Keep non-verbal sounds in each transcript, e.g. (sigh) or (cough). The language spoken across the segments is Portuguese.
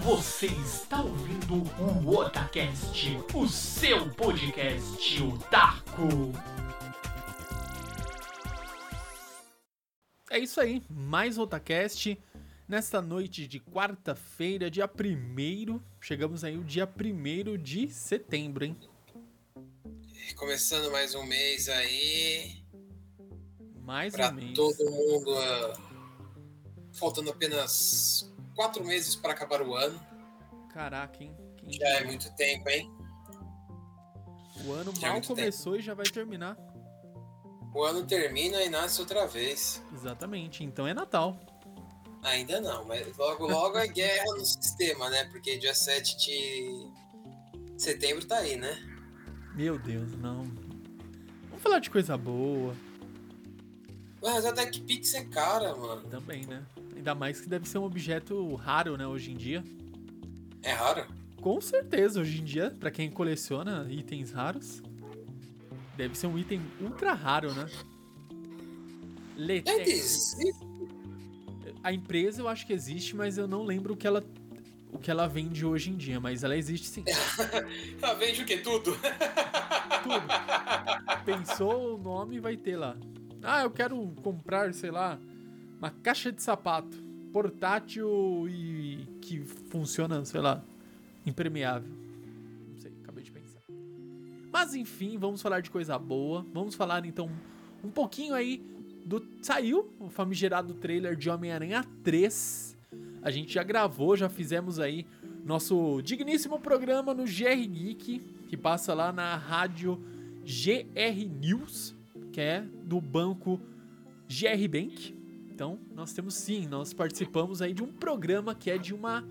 Você está ouvindo o Otacast, o seu podcast otaku. É isso aí, mais Otacast. Nesta noite de quarta-feira, dia 1 chegamos aí o dia 1 de setembro, hein? Começando mais um mês aí. Mais pra um mês. todo mundo. ah, faltando apenas quatro meses para acabar o ano. Caraca, hein? Quem Já é muito tempo, hein? O ano já é mal muito começou e já vai terminar. O ano termina e nasce outra vez. Exatamente, então é Natal. Ainda não, mas logo logo é guerra no sistema, né? Porque dia 7 de setembro tá aí, né? Meu Deus, não. Vamos falar de coisa boa Mas a TechPix é cara, mano. também, né? Ainda mais que deve ser um objeto raro, né, hoje em dia. É raro? Com certeza, hoje em dia, pra quem coleciona itens raros, deve ser um item ultra raro, né? Letex. A empresa eu acho que existe, mas eu não lembro o que ela o que ela vende hoje em dia, mas ela existe sim. (laughs) Ela vende o que? Tudo? Tudo. Pensou o nome vai ter lá. Ah, eu quero comprar, sei lá, uma caixa de sapato portátil e que funciona, sei lá, impermeável. Não sei, acabei de pensar. Mas enfim, vamos falar de coisa boa. Vamos falar então um pouquinho aí do saiu o famigerado trailer de Homem-Aranha 3. A gente já gravou, já fizemos aí nosso digníssimo programa no GR Geek, que passa lá na rádio GR News, que é do banco GR Bank. Então, nós temos sim, nós participamos aí de um programa que é de uma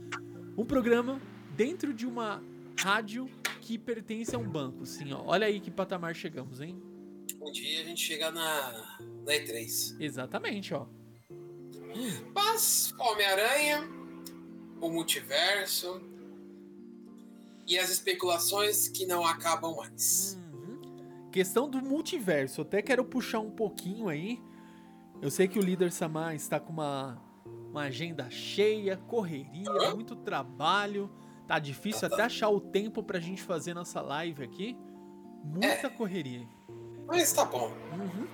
um programa dentro de uma rádio que pertence a um banco, sim, ó. Olha aí que patamar chegamos, hein? Um dia a gente chega na, na E3. Exatamente, ó. Mas Homem-Aranha, o multiverso e as especulações que não acabam mais. Uhum. Questão do multiverso, até quero puxar um pouquinho aí. Eu sei que o líder Samar está com uma, uma agenda cheia, correria, muito trabalho. Tá difícil até achar o tempo pra gente fazer nossa live aqui. Muita correria. Mas tá bom. Uhum.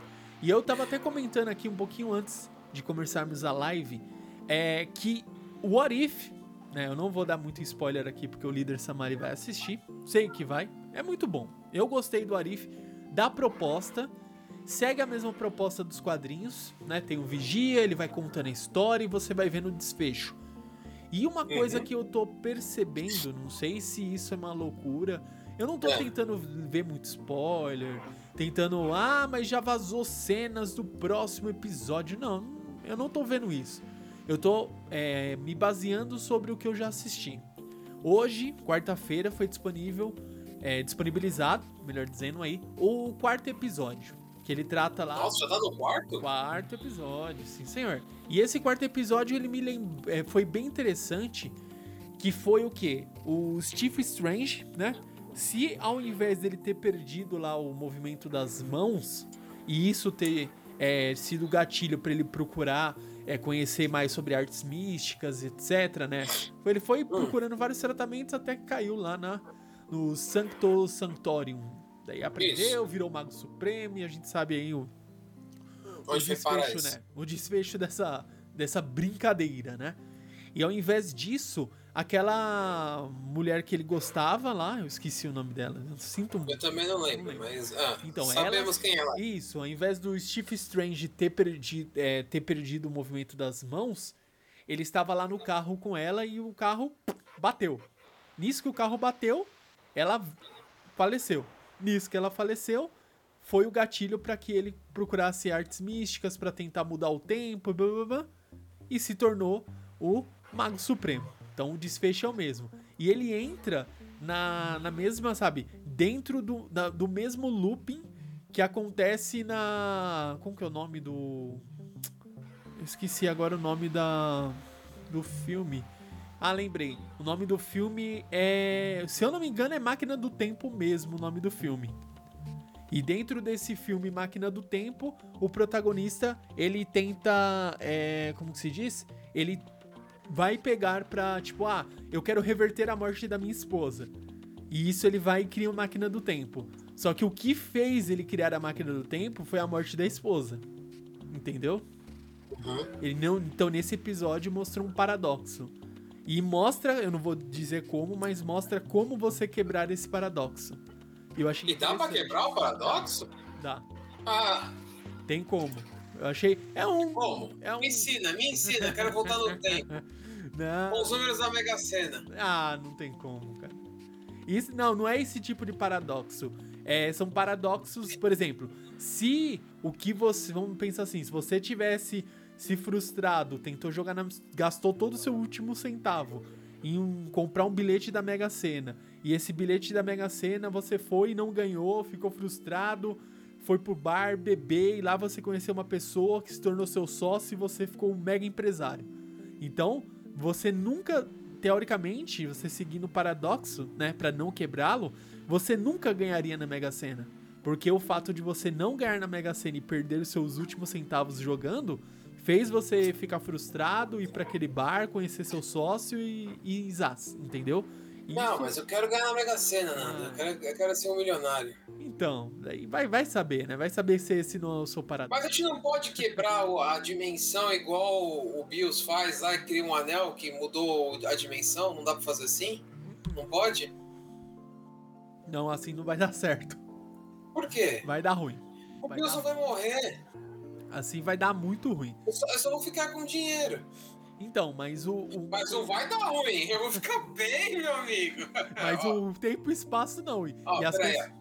E eu tava até comentando aqui um pouquinho antes de começarmos a live é que o What If, né? Eu não vou dar muito spoiler aqui porque o líder Samari vai assistir. Sei que vai. É muito bom. Eu gostei do What If, da proposta. Segue a mesma proposta dos quadrinhos, né? Tem o Vigia, ele vai contando a história e você vai vendo o desfecho. E uma coisa Uhum. que eu tô percebendo, não sei se isso é uma loucura. Eu não tô É. tentando ver muito spoiler, tentando, ah, mas já vazou cenas do próximo episódio. Não, eu não tô vendo isso. Eu tô é, me baseando sobre o que eu já assisti. Hoje, quarta-feira, foi disponível, é, disponibilizado, melhor dizendo aí, o quarto episódio. Que ele trata lá. Nossa, já tá no quarto? Quarto episódio, sim senhor. E esse quarto episódio ele me é, foi bem interessante, que foi o quê? O Steve Strange, né? Se ao invés dele ter perdido lá o movimento das mãos e isso ter é, sido gatilho para ele procurar é, conhecer mais sobre artes místicas, etc, né? Ele foi procurando vários tratamentos até que caiu lá na no Sancto Sanctorium. Daí aprendeu, virou Mago Supremo e a gente sabe aí o, o desfecho, isso? né? O desfecho dessa, dessa brincadeira, né? E ao invés disso, aquela mulher que ele gostava lá, eu esqueci o nome dela, eu sinto Eu também não lembro, Não lembro. mas ah, Então, sabemos quem é ela. Isso, ao invés do Steve Strange ter perdido, é, ter perdido o movimento das mãos, ele estava lá no carro com ela e o carro bateu. Nisso que o carro bateu, ela faleceu. Nisso que ela faleceu, foi o gatilho para que ele procurasse artes místicas para tentar mudar o tempo, blá, blá, blá, e se tornou o Mago Supremo. Então o desfecho é o mesmo. E ele entra na, na mesma, sabe, dentro do, do mesmo looping que acontece na. Como que é o nome do. Esqueci agora o nome da. do filme. Ah, lembrei. O nome do filme é. Se eu não me engano, é Máquina do Tempo mesmo o nome do filme. E dentro desse filme Máquina do Tempo, o protagonista ele tenta. É, como que se diz? Ele vai pegar pra, tipo, ah, eu quero reverter a morte da minha esposa. E isso ele vai e cria uma máquina do tempo. Só que o que fez ele criar a máquina do tempo foi a morte da esposa. Entendeu? Uhum. Ele não, então nesse episódio mostrou um paradoxo. E mostra, eu não vou dizer como, mas mostra como você quebrar esse paradoxo. Eu achei E dá pra quebrar o paradoxo? Dá. Ah, Tem como. Eu achei. É um. como? É um. Me ensina, me ensina, quero voltar no tempo. (laughs) Não. Com os números da Mega Sena. Ah, não tem como, cara. Isso, não, não é esse tipo de paradoxo. É, são paradoxos, por exemplo, se o que você. Vamos pensar assim, se você tivesse se frustrado, tentou jogar na. gastou todo o seu último centavo em um- comprar um bilhete da Mega Sena. E esse bilhete da Mega Sena você foi e não ganhou, ficou frustrado, foi pro bar beber e lá você conheceu uma pessoa que se tornou seu sócio e você ficou um mega empresário. Então, você nunca, teoricamente, você seguindo o paradoxo, né, Pra não quebrá-lo, você nunca ganharia na Mega Sena. Porque o fato de você não ganhar na Mega Sena e perder os seus últimos centavos jogando fez você ficar frustrado, ir pra aquele bar, conhecer seu sócio e, e zaz, entendeu? Não, Isso- mas eu quero ganhar na Mega Sena, Nando. Eu quero, eu quero ser um milionário. Então, daí vai, vai saber, né? Vai saber se esse não é o seu paradoxo. Mas a gente não pode quebrar a dimensão igual o Bills faz lá e cria um anel que mudou a dimensão. Não dá pra fazer assim? Não pode? Não, assim não vai dar certo. Por quê? Vai dar ruim. O Vai Bills dar- não vai morrer. Assim vai dar muito ruim. Eu só, eu só vou ficar com dinheiro. Então, mas o. o- Mas não vai dar ruim. Eu vou ficar (laughs) bem, meu amigo. Mas o tempo e espaço não. E, Ó, e as cons-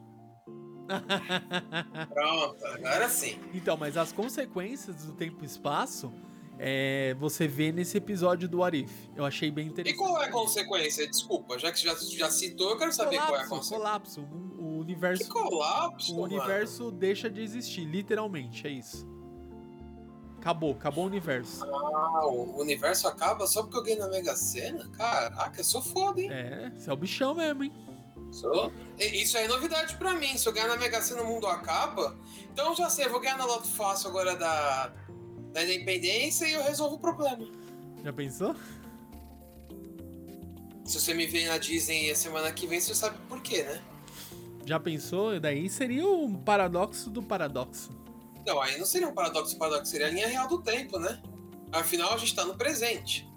(laughs) Pronto, agora sim. Então, mas as consequências do tempo e espaço é, você vê nesse episódio do Arif. Eu achei bem E interessante. qual é a consequência? Desculpa, já que já, já citou, eu quero saber qual é a colapso, consequência. colapso. O, o universo, Que colapso, o universo deixa de existir, literalmente, é isso. Acabou, acabou o universo. Ah, o universo acaba só porque eu ganhei na Mega Sena? Caraca, eu sou foda, hein? É, você é o bichão mesmo, hein? Sou. Isso aí é novidade pra mim. Se eu ganhar na Mega Sena, o mundo acaba. Então já sei, eu vou ganhar na Loto Fácil agora da, da Independência e eu resolvo o problema. Já pensou? Se você me ver na Disney a semana que vem, você sabe por quê, né? Já pensou? Daí seria um paradoxo do paradoxo. Não, aí não seria um paradoxo, um paradoxo seria a linha real do tempo, né? Afinal, a gente tá no presente.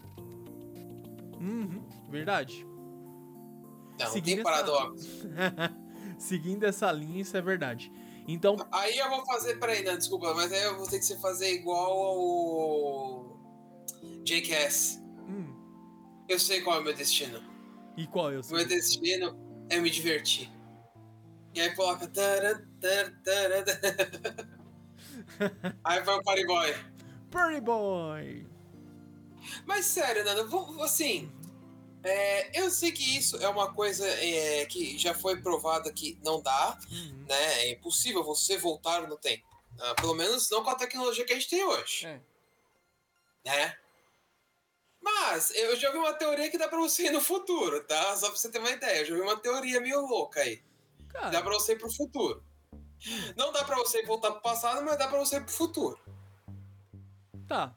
Uhum, verdade. Não, Seguindo tem essa- paradoxo. (laughs) Seguindo essa linha, isso é verdade. Então, Aí eu vou fazer, peraí, não, desculpa, mas aí eu vou ter que fazer igual ao Jackass. hum, Eu sei qual é o meu destino. e qual é o O seu? meu destino é me divertir. E aí coloca. (laughs) Aí vai o Party Boy. Pretty Boy! Mas sério, Nando, assim. é, eu sei que isso é uma coisa é, que já foi provada que não dá, Uhum. né? É impossível você voltar no tempo. Ah, pelo menos não com a tecnologia que a gente tem hoje. É. Né? Mas eu já vi uma teoria que dá pra você ir no futuro, tá? Só pra você ter uma ideia. Eu já vi uma teoria meio louca aí. Dá Cara, pra você ir pro futuro. Não dá pra você voltar pro passado, mas dá pra você ir pro futuro. tá.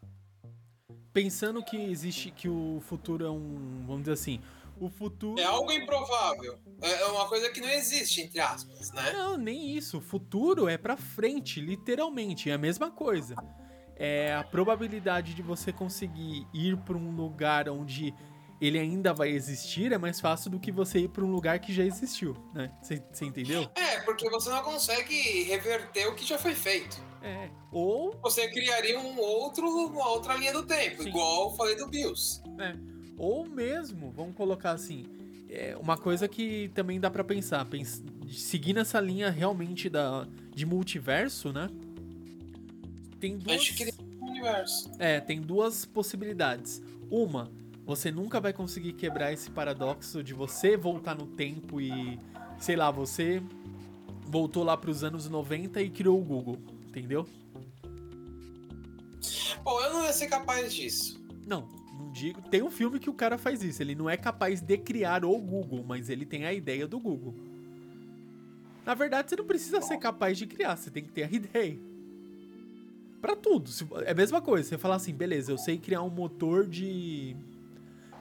Pensando que existe, que o futuro é um. Vamos dizer assim. O futuro. É algo improvável. É é uma coisa que não existe, entre aspas, né? Não, nem isso. O futuro é pra frente, literalmente. É a mesma coisa. É a probabilidade de você conseguir ir pra um lugar onde ele ainda vai existir é mais fácil do que você ir pra um lugar que já existiu, né? Você entendeu? É, porque você não consegue reverter o que já foi feito. É. Ou Você criaria um outro, uma outra linha do tempo, Sim. igual eu falei do Bills. É. Ou mesmo, vamos colocar assim, é uma coisa que também dá pra pensar, pens seguindo essa linha realmente da de multiverso, né? Tem duas, um universo. é, tem duas possibilidades. Uma, você nunca vai conseguir quebrar esse paradoxo de você voltar no tempo e, sei lá, você voltou lá pros anos 90 e criou o Google, entendeu? Bom, eu não ia ser capaz disso. Não, não digo. Tem um filme que o cara faz isso. Ele não é capaz de criar o Google, mas ele tem a ideia do Google. Na verdade, você não precisa ser capaz de criar, você tem que ter a ideia. Pra tudo. É a mesma coisa. Você falar assim, beleza, eu sei criar um motor de.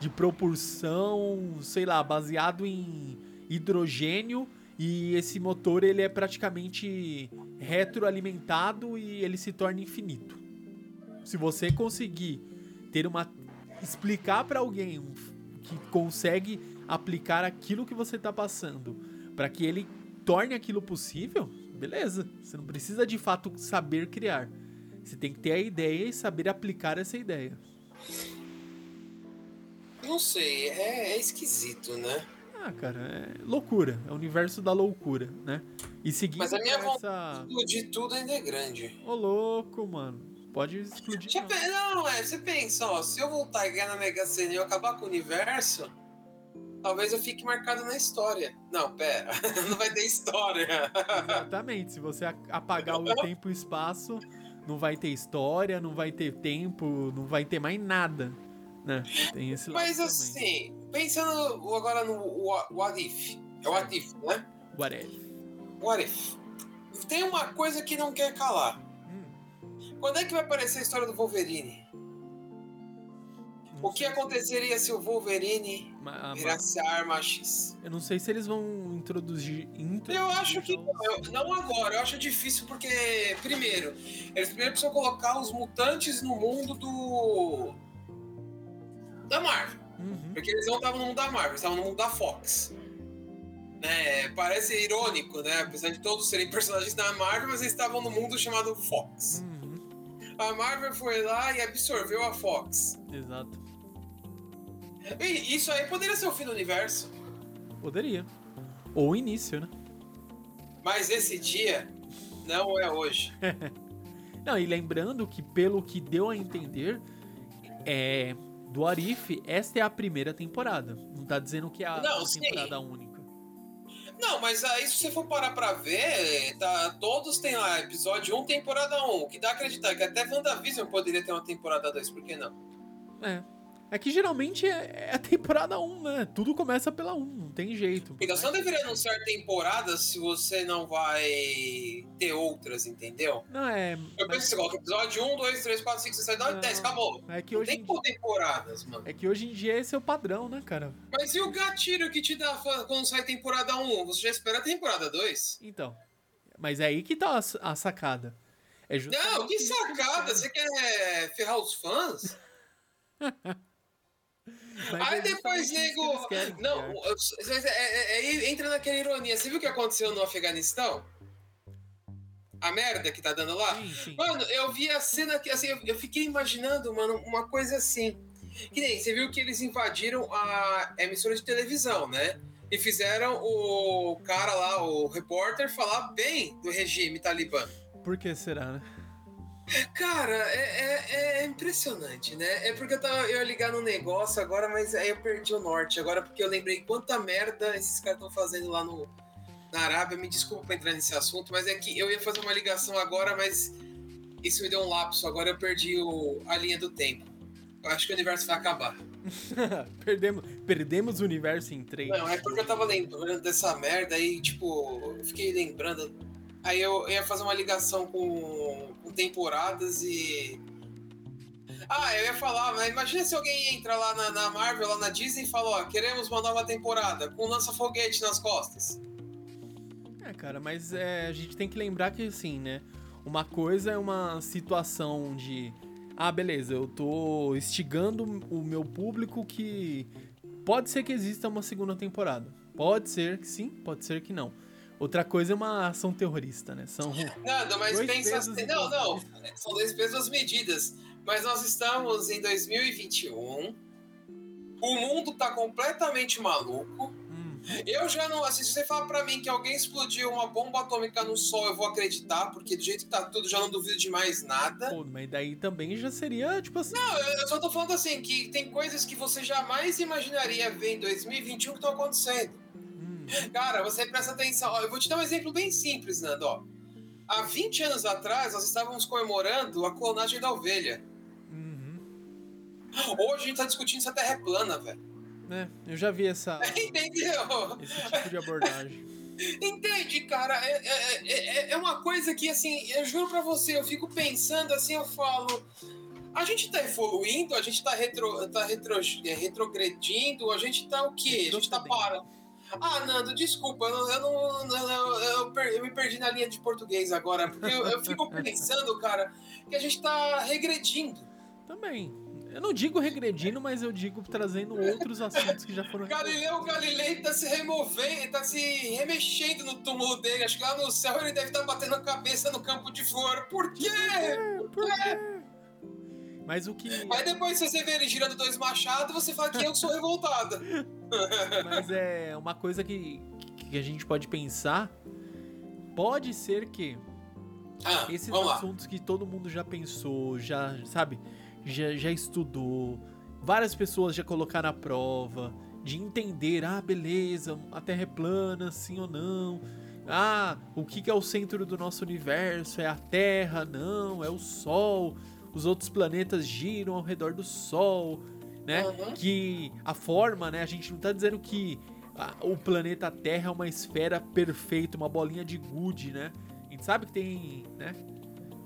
De propulsão, sei lá, baseado em hidrogênio e esse motor ele é praticamente retroalimentado e ele se torna infinito. Se você conseguir ter uma explicar para alguém que consegue aplicar aquilo que você tá passando para que ele torne aquilo possível, beleza. Você não precisa de fato saber criar. Você tem que ter a ideia e saber aplicar essa ideia. Não sei, é, é esquisito, né? Ah, cara, é loucura. É o universo da loucura, né? E seguindo Mas a minha essa... vontade de explodir tudo ainda é grande. Ô, louco, mano. Pode explodir. Já não. Não, é, você pensa, ó, se eu voltar e ganhar na Mega Sena e eu acabar com o universo, talvez eu fique marcado na história. Não, pera, (laughs) não vai ter história. Exatamente. Se você apagar o (laughs) tempo e o espaço, não vai ter história, não vai ter tempo, não vai ter mais nada. Né? Tem esse Mas também. assim, pensando agora no What If, é What If, né? What if? What If. Tem uma coisa que não quer calar. Hum, Quando é que vai aparecer a história do Wolverine? O que aconteceria se o Wolverine ma- virasse a arma X? Eu não sei se eles vão introduzir. introduzir Eu acho que não, eu- não agora, eu acho difícil porque, primeiro, eles primeiro precisam colocar os mutantes no mundo do. Da Marvel. Uhum. Porque eles não estavam no mundo da Marvel, estavam no mundo da Fox. Né? Parece irônico, né? Apesar de todos serem personagens da Marvel, mas eles estavam no mundo chamado Fox. Uhum. A Marvel foi lá e absorveu a Fox. Exato. E isso aí poderia ser o fim do universo. Poderia. Ou o início, né? Mas esse dia não é hoje. (laughs) Não, e lembrando que, pelo que deu a entender, é. Do Arif, esta é a primeira temporada. Não tá dizendo que é a Não, a sim. temporada única. Não, mas aí se você for parar pra ver, tá, todos têm lá episódio 1, temporada 1. O que dá a acreditar que até WandaVision poderia ter uma temporada 2, por que não? É. É que geralmente é, é a temporada 1, né? Tudo começa pela 1, não tem jeito. Então você não deveria anunciar temporadas se você não vai ter outras, entendeu? Não, é. Eu penso que você coloca episódio 1, 2, 3, 4, 5, 6, 7, 8, 10, Não. acabou. É que Não hoje tem em, por temporadas, mano. é que hoje em dia esse é o padrão, né, cara? Mas e o gatilho que te dá quando sai temporada 1? Você já espera a temporada 2? Então. Mas é aí que tá a, a sacada. É Não, que sacada! querem. Você quer ferrar os fãs? (laughs) Aí depois, que nego. Não, é- é- é- entra naquela ironia. Você viu o que aconteceu no Afeganistão? A merda que tá dando lá? Sim, sim. Mano, eu vi a cena que, assim, eu, eu fiquei imaginando, mano, uma coisa assim. Que nem, você viu que eles invadiram a emissora de televisão, né? E fizeram o cara lá, o repórter, falar bem do regime talibã. Por que será, né? Cara, é, é- é impressionante, né? É porque eu, tava, eu ia ligar no negócio agora, mas aí eu perdi o norte agora, porque eu lembrei quanta merda esses caras estão fazendo lá no, na Arábia. Me desculpa pra entrar nesse assunto, mas é que eu ia fazer uma ligação agora, mas isso me deu um lapso. Agora eu perdi o- a linha do tempo. Eu acho que o universo vai acabar. (laughs) perdemos, perdemos o universo em três. Não, é porque eu tava lembrando dessa merda aí, tipo, eu fiquei lembrando. Aí eu ia fazer uma ligação com, com temporadas e. Ah, eu ia falar, mas imagina se alguém entra lá na, na Marvel, lá na Disney e fala, ó, queremos uma nova temporada, com lança-foguete nas costas. É, cara, mas é, a gente tem que lembrar que, assim, né? Uma coisa é uma situação de. Ah, beleza, eu tô instigando o meu público que. Pode ser que exista uma segunda temporada. Pode ser que sim, pode ser que não. Outra coisa é uma ação terrorista, né? São. Nada, mas pensa assim. Não, não, são dois pesos medidas. Mas nós estamos em 2021. O mundo tá completamente maluco. Hum, Eu já não. Assim, se você falar pra mim que alguém explodiu uma bomba atômica no sol, eu vou acreditar, porque do jeito que tá tudo, já não duvido de mais nada. pô, mas daí também já seria, tipo assim. Não, eu eu só tô falando assim, que tem coisas que você jamais imaginaria ver em 2021 que estão acontecendo. Cara, você presta atenção. Ó, eu vou te dar um exemplo bem simples, Nando. Ó. Há 20 anos atrás, nós estávamos comemorando a clonagem da ovelha. uhum. Hoje a gente tá discutindo se a Terra é plana, velho. É, eu já vi essa, (laughs) Entendeu? esse tipo de abordagem. Entende, cara? É, é, é, é uma coisa que, assim, eu juro pra você, eu fico pensando assim, eu falo. A gente tá evoluindo, a gente tá, retro, tá retro, é, retrogredindo, a gente tá o quê? A gente tá parando. Ah, Nando, desculpa, eu, eu, não, eu, eu, eu, me perdi na linha de português agora, porque eu, fico (laughs) pensando, cara, que a gente tá regredindo. Também. Eu não digo regredindo, mas eu digo trazendo outros assuntos que já foram. Galileu Galilei tá se removendo, tá se remexendo no túmulo dele. Acho que lá no céu ele deve estar tá batendo a cabeça no campo de flor. Por quê? Por quê? Mas o que. Aí depois você vê ele girando dois machados, você fala que eu sou revoltada. (laughs) Mas é uma coisa que, que a gente pode pensar. Pode ser que ah, esses assuntos lá. que todo mundo já pensou, já, sabe? já, já estudou, várias pessoas já colocaram a prova, de entender, ah, beleza, a Terra é plana, sim ou não. Ah, o que é o centro do nosso universo? É a Terra? Não, é o Sol. Os outros planetas giram ao redor do Sol, né? Uhum. Que a forma, né? A gente não tá dizendo que a, o planeta Terra é uma esfera perfeita, uma bolinha de gude, né? A gente sabe que tem, né?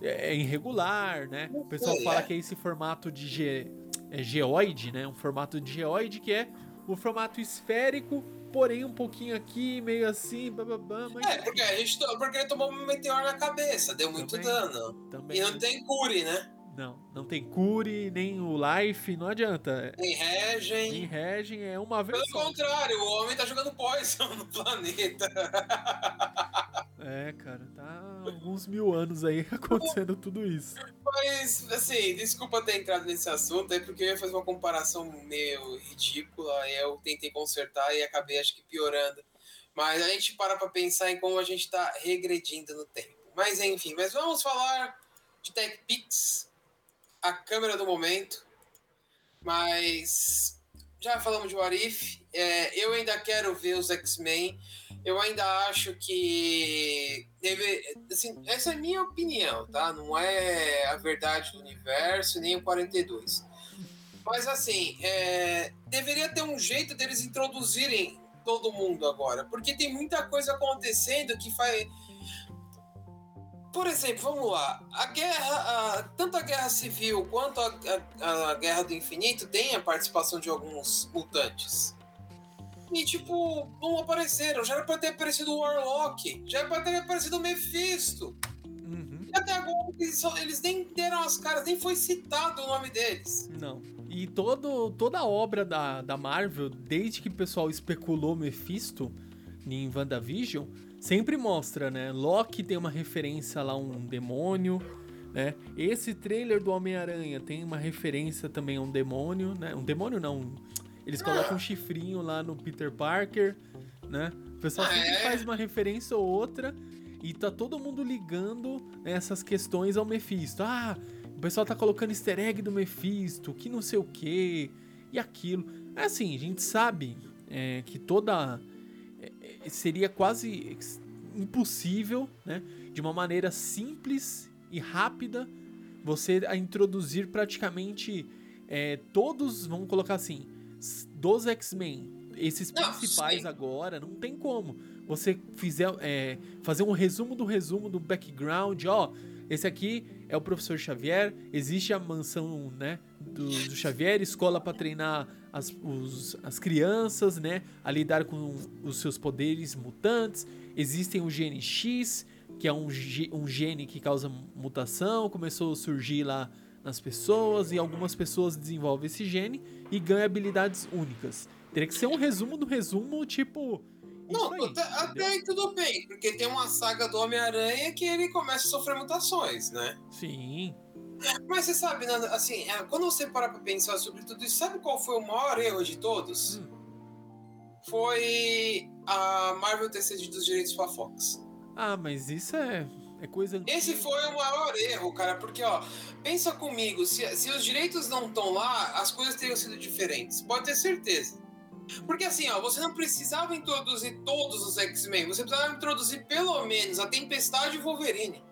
é, é irregular, né? O pessoal fala que é esse formato de ge, é geoide, né? Um formato de geoide que é o formato esférico, porém um pouquinho aqui, meio assim, bababá, mas... É, porque a gente porque ele tomou um meteoro na cabeça, deu muito também, dano. Também. E não tem cure, né? Não, não tem cure, nem o life, não adianta. Nem regen. Nem regen, é uma vez Pelo só. contrário, o homem tá jogando poison (laughs) no planeta. É, cara, tá alguns mil anos aí (laughs) acontecendo tudo isso. Mas, assim, desculpa ter entrado nesse assunto, é porque eu ia fazer uma comparação meio ridícula, e eu tentei consertar e acabei, acho que, piorando. Mas a gente para pra pensar em como a gente tá regredindo no tempo. Mas, enfim, mas vamos falar de TechPix, a câmera do momento. Mas já falamos de Warif. É, eu ainda quero ver os X-Men. Eu ainda acho que deve, assim, essa é minha opinião, tá? Não é a verdade do universo nem o 42. Mas assim, é, deveria ter um jeito deles introduzirem todo mundo agora, porque tem muita coisa acontecendo que faz por exemplo, vamos lá. A guerra, a, tanto a guerra civil quanto a, a, a, guerra do infinito tem a participação de alguns mutantes. E, tipo, não apareceram. Já era pra ter aparecido o Warlock. Já era pra ter aparecido o Mephisto. Uhum. E até agora eles, eles, nem deram as caras, nem foi citado o nome deles. Não. E todo, toda a obra da, da Marvel, desde que o pessoal especulou Mephisto em WandaVision, sempre mostra, né? Loki tem uma referência lá, um demônio, né? Esse trailer do Homem-Aranha tem uma referência também a um demônio, né? Um demônio não, eles colocam um chifrinho lá no Peter Parker, né? O pessoal sempre é. faz uma referência ou outra e tá todo mundo ligando essas questões ao Mephisto. Ah, o pessoal tá colocando easter egg do Mephisto, que não sei o que, e aquilo. É assim, a gente sabe é, que toda seria quase impossível, né, de uma maneira simples e rápida, você a introduzir praticamente é, todos, vamos colocar assim, dos X-Men, esses principais agora, não tem como. Você fizer é, fazer um resumo do resumo do background, ó. Esse aqui é o professor Xavier. Existe a mansão, né, do, do Xavier, escola para treinar as, os, as crianças, né, a lidar com os seus poderes mutantes. Existem o gene X, que é um, um gene que causa mutação, começou a surgir lá nas pessoas e algumas pessoas desenvolvem esse gene e ganham habilidades únicas. Teria que ser um resumo do resumo, tipo. Não, aí, até, até, aí tudo bem, porque tem uma saga do Homem-Aranha que ele começa a sofrer mutações, né? Sim. Mas você sabe, Nando, assim, é, quando você para pra pensar sobre tudo isso, sabe qual foi o maior erro de todos? Hum. Foi a Marvel ter cedido os direitos pra Fox. Ah, mas isso é, é coisa. Esse foi o maior erro, cara, porque, ó, pensa comigo, se, se os direitos não estão lá, as coisas teriam sido diferentes. Pode ter certeza. Porque assim, ó, você não precisava introduzir todos os X-Men, você precisava introduzir pelo menos a Tempestade e o Wolverine.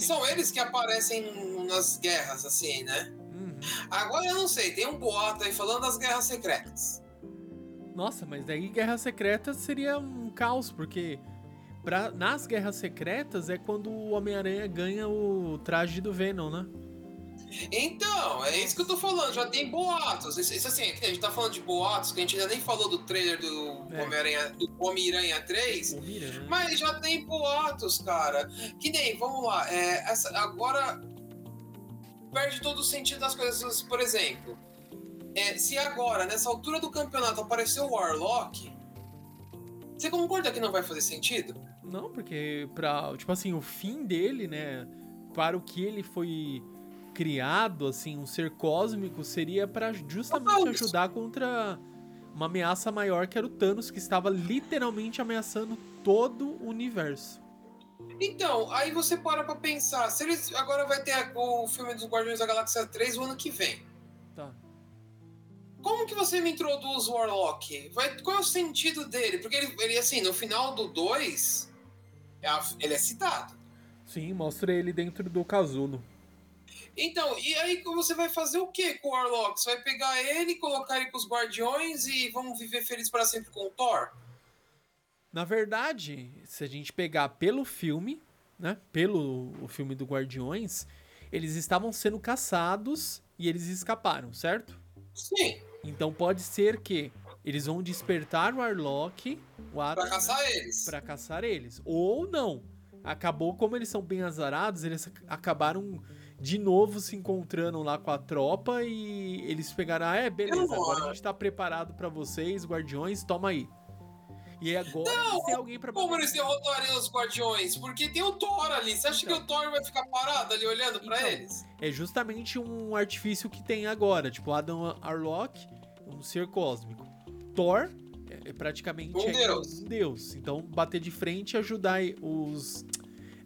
Que são eles que aparecem nas guerras, assim, né? Uhum. Agora eu não sei, tem um boato aí falando das guerras secretas. Nossa, mas daí guerras secretas seria um caos, porque pra, nas guerras secretas é quando o Homem-Aranha ganha o traje do Venom, né? Então, é isso que eu tô falando, já tem boatos. Isso, isso assim, a gente tá falando de boatos, que a gente ainda nem falou do trailer do É. Homem-Aranha Homem-Aranha 3, O Miranha. mas já tem boatos, cara. Que nem, vamos lá, é, essa, agora perde todo o sentido das coisas. Por exemplo, é, se agora, nessa altura do campeonato, apareceu o Warlock, você concorda que não vai fazer sentido? Não, porque pra, tipo assim, o fim dele, né, para o que ele foi criado, assim, um ser cósmico, seria pra justamente ajudar contra uma ameaça maior que era o Thanos, que estava literalmente ameaçando todo o universo. Então, aí você para pra pensar, se eles agora vai ter o filme dos Guardiões da Galáxia 3 o ano que vem. Tá. Como que você me introduz o Warlock? Vai, qual é o sentido dele? Porque ele, ele assim, no final do 2, ele é citado. Sim, mostra ele dentro do casulo. Então, e aí você vai fazer o que com o Warlock? Você vai pegar ele, colocar ele com os Guardiões e vamos viver felizes para sempre com o Thor? Na verdade, se a gente pegar pelo filme, né, pelo o filme do Guardiões, eles estavam sendo caçados e eles escaparam, certo? Sim, Então pode ser que eles vão despertar o Warlock, o Adam, para caçar eles. pra caçar eles. Ou não. Acabou, como eles são bem azarados, eles ac- acabaram de novo se encontrando lá com a tropa e eles pegaram, ah, é, beleza, não agora a gente tá preparado pra vocês, guardiões, toma aí. E agora eles têm alguém pra Como eles derrotariam os Guardiões? Porque tem o Thor ali. Você acha Então. que o Thor vai ficar parado ali olhando para Então. eles? É justamente um artifício que tem agora, tipo Adam Arlock, um ser cósmico. Thor é, é praticamente Um é deus. um deus. Então bater de frente e ajudar os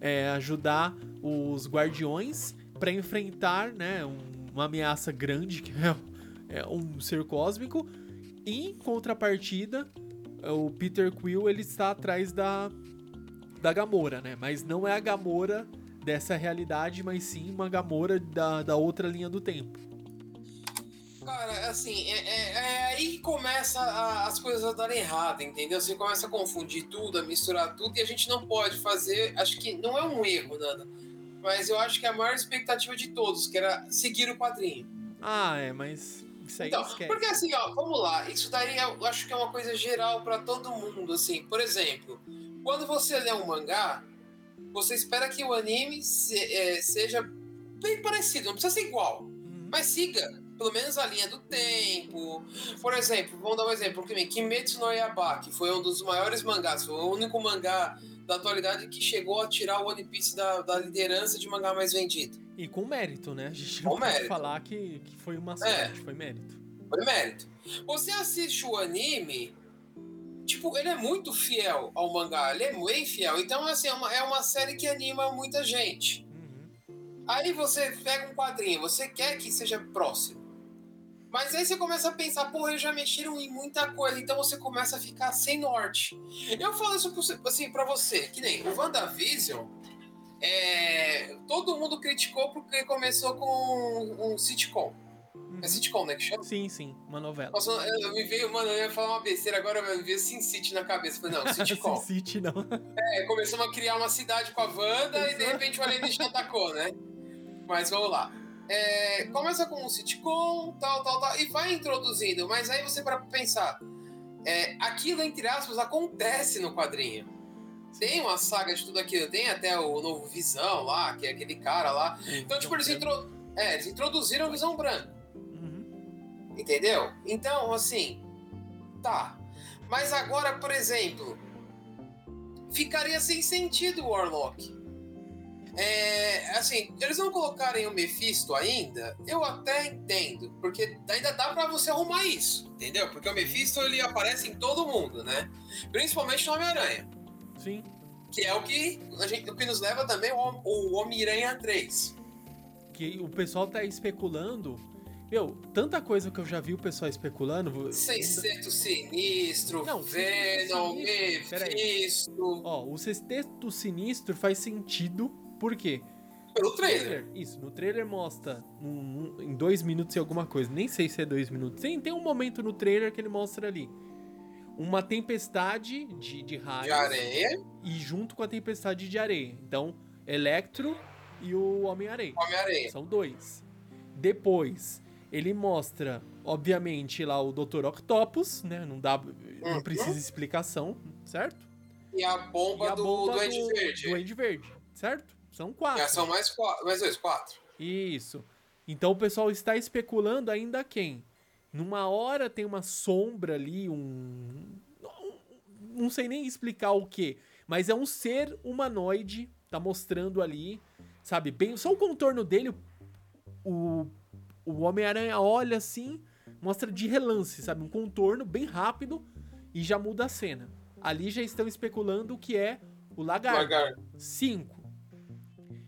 é, ajudar os guardiões pra enfrentar, né, um- uma ameaça grande que é, é um ser cósmico. Em contrapartida, o Peter Quill ele está atrás da da Gamora, né? Mas não é a Gamora dessa realidade, mas sim uma Gamora da, da outra linha do tempo. Cara, assim, é, é- é aí que começa a- as coisas a darem errado, entendeu? Você começa a confundir tudo, a misturar tudo, e a gente não pode fazer. Acho que não é um erro, Nanda. Mas eu acho que a maior expectativa de todos, que era seguir o quadrinho. Ah, é, mas isso aí Então, esquece. porque assim, ó, vamos lá, isso daí eu acho que é uma coisa geral pra todo mundo, assim. Por exemplo, quando você lê um mangá, você espera que o anime se- é, seja bem parecido, não precisa ser igual. Uhum. Mas siga, pelo menos a linha do tempo. Por exemplo, vamos dar um exemplo. Kimetsu no Yaiba, que foi um dos maiores mangás, foi o único mangá da atualidade que chegou a tirar o One Piece da, da liderança de mangá mais vendido. E com mérito, né? A gente Com não pode mérito. falar que, que foi uma É. sorte, foi mérito. Foi mérito. Você assiste o anime, tipo, ele é muito fiel ao mangá, ele é bem fiel. Então, assim, é uma, é uma série que anima muita gente. Uhum. Aí você pega um quadrinho, você quer que seja próximo. Mas aí você começa a pensar, porra, eles já mexeram em muita coisa, então você começa a ficar sem norte. Eu falo isso pra você- assim pra você, que nem o WandaVision, é, todo mundo criticou porque começou com um sitcom. Uhum. É sitcom, né, que chama? Sim, sim, uma novela. Nossa, eu, eu me veio, mano, eu ia falar uma besteira agora, mas me veio Sin City na cabeça. Falei, não, (laughs) sitcom. Sin City, não. (laughs) É, começamos a criar uma cidade com a Wanda e de repente o alienígena atacou, né? Mas vamos lá. É, começa com um sitcom, tal, tal, tal, e vai introduzindo, mas aí você para pensar, é, aquilo, entre aspas, acontece no quadrinho. Tem uma saga de tudo aquilo, tem até o novo Visão lá, que é aquele cara lá. Então, tipo, eles, intro... é, eles introduziram o Visão Branco. Uhum. Entendeu? Então, assim, tá. Mas agora, por exemplo, ficaria sem sentido o Warlock. É, assim, eles não colocarem o Mephisto ainda, eu até entendo, porque ainda dá pra você arrumar isso, entendeu? Porque o Mephisto ele aparece em todo mundo, né? Principalmente no Homem-Aranha, Sim. que é o que, a gente, o que nos leva também ao, o Homem-Aranha 3. Que o pessoal tá especulando. Meu, tanta coisa que eu já vi o pessoal especulando. Sexteto Sinistro, Não, Venom. Mephisto. Ó, o sexteto sinistro faz sentido, por quê? Pelo trailer. Isso, no trailer mostra um- um- em dois minutos e alguma coisa. Nem sei se é dois minutos. Tem, tem um momento no trailer que ele mostra ali. Uma tempestade de, de raios. De areia, E junto com a tempestade de areia. Então, Electro e o Homem-Areia. Homem-Areia. São dois. Depois, ele mostra, obviamente, lá o Dr. Octopus, né? Não dá, não Uhum. precisa explicação, certo? E a bomba, e a do bomba Duende do Verde. Duende Verde, certo? São quatro. Já são mais, quatro, mais dois, quatro. Isso. Então o pessoal está especulando ainda quem? Numa hora tem uma sombra ali, um. Não sei nem explicar o que, mas é um ser humanoide, tá mostrando ali, sabe? Bem, só o contorno dele, o, o Homem-Aranha olha assim, mostra de relance, sabe? Um contorno bem rápido e já muda a cena. Ali já estão especulando o que é o lagarto. Lagarto. 5.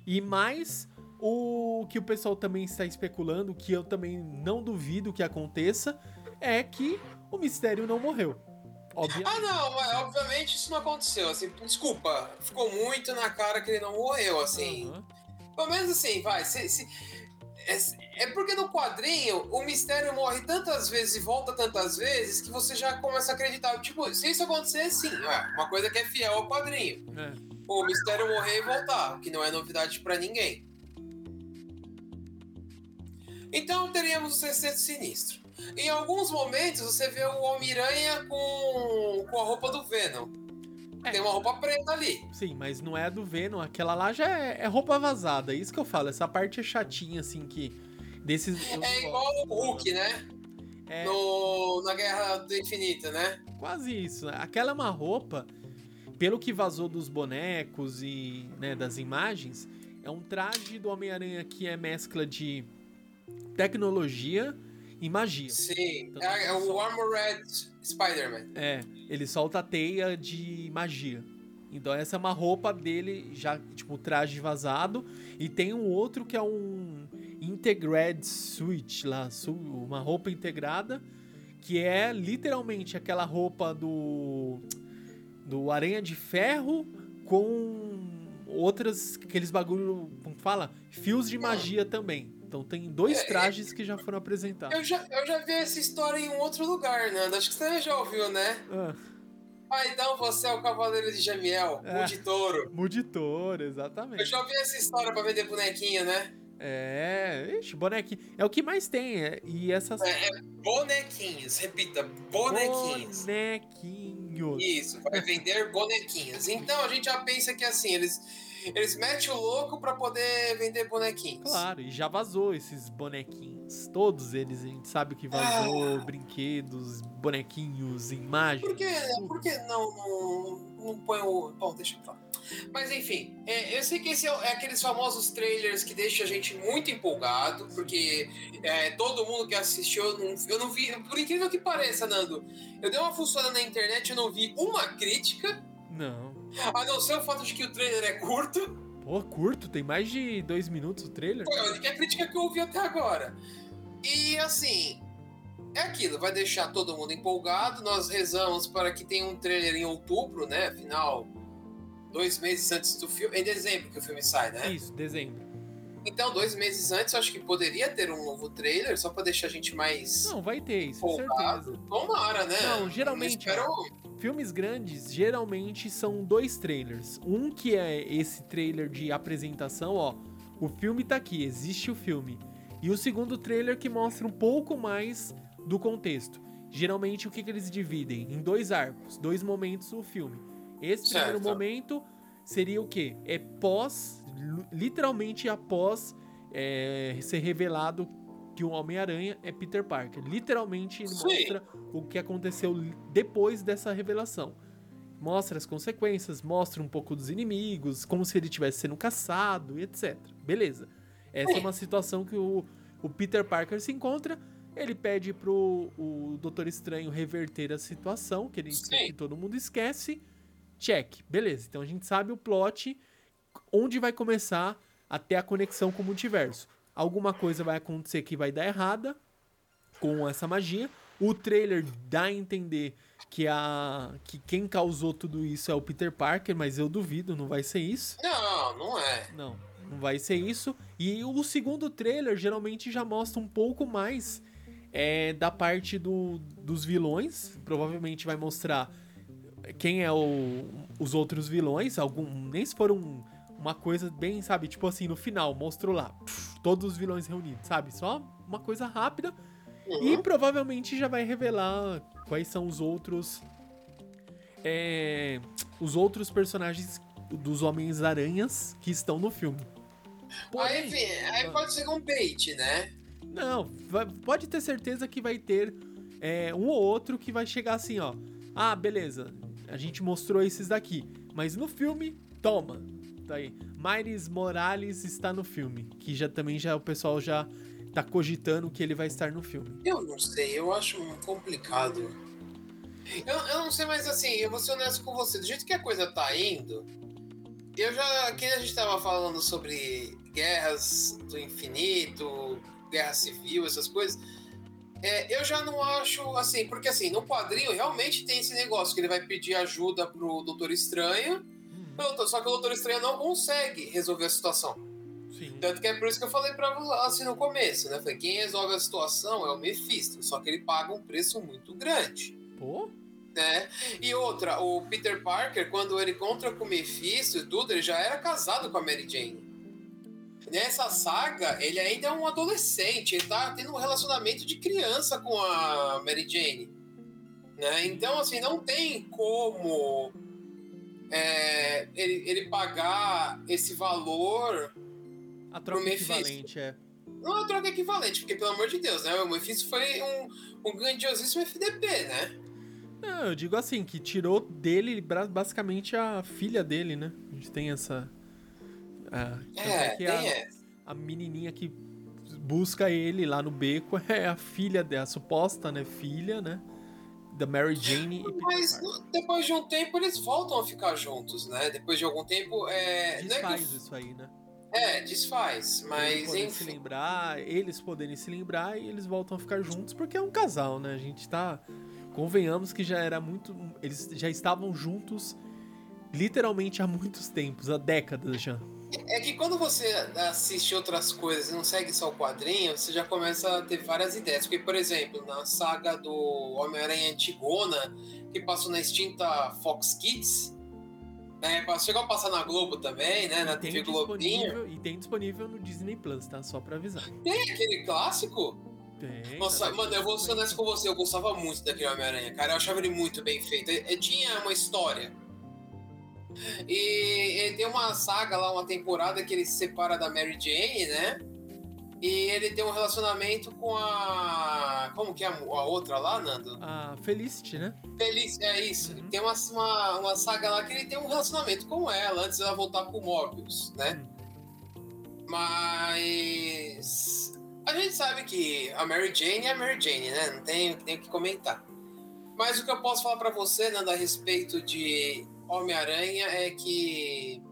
E mais o que o pessoal também está especulando, que eu também não duvido que aconteça, é que o mistério não morreu. Ah, Obviamente. não, mas obviamente isso não aconteceu. Assim, desculpa, ficou muito na cara que ele não morreu, assim. Aham. Pelo menos assim, vai. Se, se- é, é porque no quadrinho o mistério morre tantas vezes e volta tantas vezes que você já começa a acreditar. Tipo, se isso acontecer, sim, é uma coisa que é fiel ao quadrinho. É. O mistério morrer e voltar, o que não é novidade pra ninguém. Então teríamos o sexteto sinistro. Em alguns momentos você vê o Homem-Aranha com, com a roupa do Venom. É. Tem uma roupa preta ali. Sim, mas não é a do Venom. Aquela lá já é, é roupa vazada. Isso que eu falo. Essa parte é chatinha, assim, que. Desses. É igual o Hulk, né? É No, na Guerra do Infinito, né? quase isso. Aquela é uma roupa, pelo que vazou dos bonecos e né, das imagens, é um traje do Homem-Aranha que é mescla de tecnologia e magia. Sim. Então, É, é o só- Armored Spider-Man. É, ele solta a teia de magia. Então essa é uma roupa dele, já, tipo, traje vazado. E tem um outro que é um Integrated Suit lá, uma roupa integrada, que é literalmente aquela roupa do do Aranha de Ferro com outras, aqueles bagulho, como fala? Fios de magia também. Então tem dois É, é- trajes que já foram apresentados. Eu já, eu já vi essa história em um outro lugar, Nando. Acho que você já ouviu, né? Ah, Paidão, você é o Cavaleiro de Gemiel, É. o de touro. Muditor, exatamente. Eu já ouvi essa história pra vender bonequinho, né? É, ixi, bonequinho. É o que mais tem. é- e essas. É, é bonequinhos, repita, bonequinhos. Bonequinhos. Isso, vai vender bonequinhos. Então a gente já pensa que assim, eles, eles metem o louco pra poder vender bonequinhos. Claro, e já vazou esses bonequinhos. Todos eles, a gente sabe que vazou. Brinquedos, bonequinhos, imagens. Por que, por que não, não, não põe o. Bom, deixa eu falar. Mas enfim, é, eu sei que esse é, é aqueles famosos trailers que deixa a gente muito empolgado, porque é, todo mundo que assistiu, eu não, eu não vi. Por incrível que pareça, Nando, eu dei uma funcionada na internet, eu não vi uma crítica, Não. a não ser o fato de que o trailer é curto. Pô, curto, tem mais de dois minutos o trailer. Foi a única crítica que eu ouvi até agora. E assim, é aquilo, vai deixar todo mundo empolgado. Nós rezamos para que tenha um trailer em outubro, né? Afinal, dois meses antes do filme. Em dezembro que o filme sai, né? Isso, dezembro. Então, dois meses antes, eu acho que poderia ter um novo trailer, só para deixar a gente mais Não, vai ter isso, com empolgado. certeza. Tomara, né? Não, geralmente, Espero... Filmes grandes geralmente são dois trailers. Um que é esse trailer de apresentação, ó. O filme tá aqui, existe o filme. E o segundo trailer que mostra um pouco mais do contexto. Geralmente o que, que eles dividem? Em dois arcos, dois momentos o filme. Esse Certo. primeiro momento seria o quê? É pós, literalmente após é, ser revelado que o Homem-Aranha é Peter Parker. Literalmente ele Sim. mostra o que aconteceu depois dessa revelação. Mostra as consequências, mostra um pouco dos inimigos, como se ele estivesse sendo caçado, etc. Beleza. Essa é uma situação que o, o Peter Parker se encontra. Ele pede pro o Doutor Estranho reverter a situação, que, ele, Sim. que todo mundo esquece. Check. Beleza. Então a gente sabe o plot, onde vai começar até a conexão com o multiverso. Alguma coisa vai acontecer que vai dar errada com essa magia. O trailer dá a entender que, a, que quem causou tudo isso é o Peter Parker, mas eu duvido, não vai ser isso. Não, não é. Não, não vai ser isso. E o segundo trailer geralmente já mostra um pouco mais é, da parte do, dos vilões. Provavelmente vai mostrar quem é o, os outros vilões. Algum, nem se for um- uma coisa bem, sabe? Tipo assim, no final, mostrou lá. todos os vilões reunidos, sabe? Só uma coisa rápida. Uhum. E provavelmente já vai revelar quais são os outros. é, os outros personagens dos Homens-Aranhas que estão no filme. Aí, Porém, enfim, aí pode ser um bait, né? não, vai- pode ter certeza que vai ter é, um ou outro que vai chegar assim, ó. Ah, beleza, a gente mostrou esses daqui. Mas no filme, toma. Tá aí. Miles Morales está no filme. Que já também já o pessoal já tá cogitando que ele vai estar no filme. Eu não sei, eu acho complicado. Eu, eu não sei, mas assim, eu vou ser honesto com você. Do jeito que a coisa tá indo, eu já. Que a gente tava falando sobre guerras do infinito, guerra civil, essas coisas. É, eu já não acho assim, porque assim, no quadrinho realmente tem esse negócio que ele vai pedir ajuda pro Doutor Estranho, Hum, só que o Doutor Estranho não consegue resolver a situação. sim. Tanto que é por isso que eu falei pra você assim no começo, né? Falei, quem resolve a situação é o Mephisto, só que ele paga um preço muito grande, Pô, né? E outra, o Peter Parker, quando ele encontra com o Mephisto e tudo, ele já era casado com a Mary Jane. Nessa saga, ele ainda é um adolescente, ele tá tendo um relacionamento de criança com a Mary Jane. Né? Então, assim, não tem como é, ele, ele pagar esse valor a troca equivalente é. Não é troca equivalente, porque, pelo amor de Deus, né? O Mephisto foi um, um grandiosíssimo FDP, né? Não, eu digo assim, que tirou dele basicamente a filha dele, né? A gente tem essa. A- tanto É, que tem a, essa. a menininha que busca ele lá no beco (laughs) é a filha dela, a suposta, né? Filha, né? Da Mary Jane e Peter Mas Parker. no- depois de um tempo eles voltam a ficar juntos, né? Depois de algum tempo. É, não é, Desfaz que, isso aí, né? é desfaz. eles Mas se enfim. lembrar, eles poderem se lembrar e eles voltam a ficar juntos porque é um casal, né? A gente tá. Convenhamos que já era muito. Eles já estavam juntos literalmente há muitos tempos, há décadas já. É que quando você assiste outras coisas e não segue só o quadrinho, você já começa a ter várias ideias. Porque, por exemplo, na saga do Homem-Aranha Antigona, que passou na extinta Fox Kids, né, chegou a passar na Globo também, né? Na TV Globinho. e tem disponível no Disney Plus, tá? Só pra avisar. Tem aquele clássico? Tem. Nossa, tá mano, eu vou ser honesto com você, eu gostava muito daquele Homem-Aranha, cara. Eu achava ele muito bem feito. Ele, ele tinha uma história. E ele tem uma saga lá, uma temporada que ele se separa da Mary Jane, né? E ele tem um relacionamento com a. Como que é a, outra lá, Nando? A Felicity, né? Feliz, é isso. Uhum. Tem uma, uma, uma saga lá que ele tem um relacionamento com ela antes dela voltar com o Morbius, né? Mas. A gente sabe que a Mary Jane é a Mary Jane, né? Não tem, tem o que comentar. Mas o que eu posso falar pra você, Nando, a respeito de Homem-Aranha é que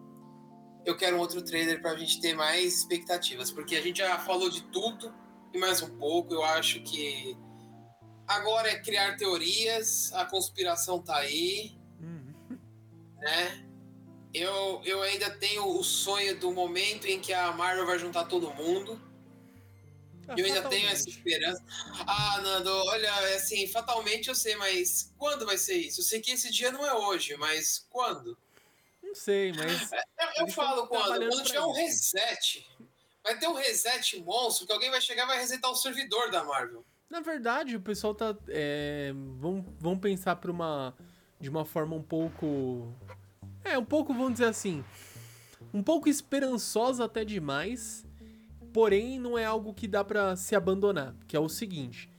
eu quero um outro trailer pra gente ter mais expectativas, porque a gente já falou de tudo e mais um pouco. Eu acho que agora é criar teorias, a conspiração tá aí, Hum. né? Eu, eu ainda tenho o sonho do momento em que a Marvel vai juntar todo mundo. Eu ainda tenho essa esperança. Ah, Nando, olha, é assim, fatalmente eu sei, mas quando vai ser isso? Eu sei que esse dia não é hoje, mas quando? Não sei, mas. Eu, eu Eles falo quando? Quando pra tiver um reset. Vai ter um reset monstro que alguém vai chegar e vai resetar o servidor da Marvel. Na verdade, o pessoal tá. É, vão, vão pensar por uma. De uma forma um pouco. É, um pouco, vamos dizer assim. Um pouco esperançosa até demais. Porém, não é algo que dá pra se abandonar. Que é o seguinte.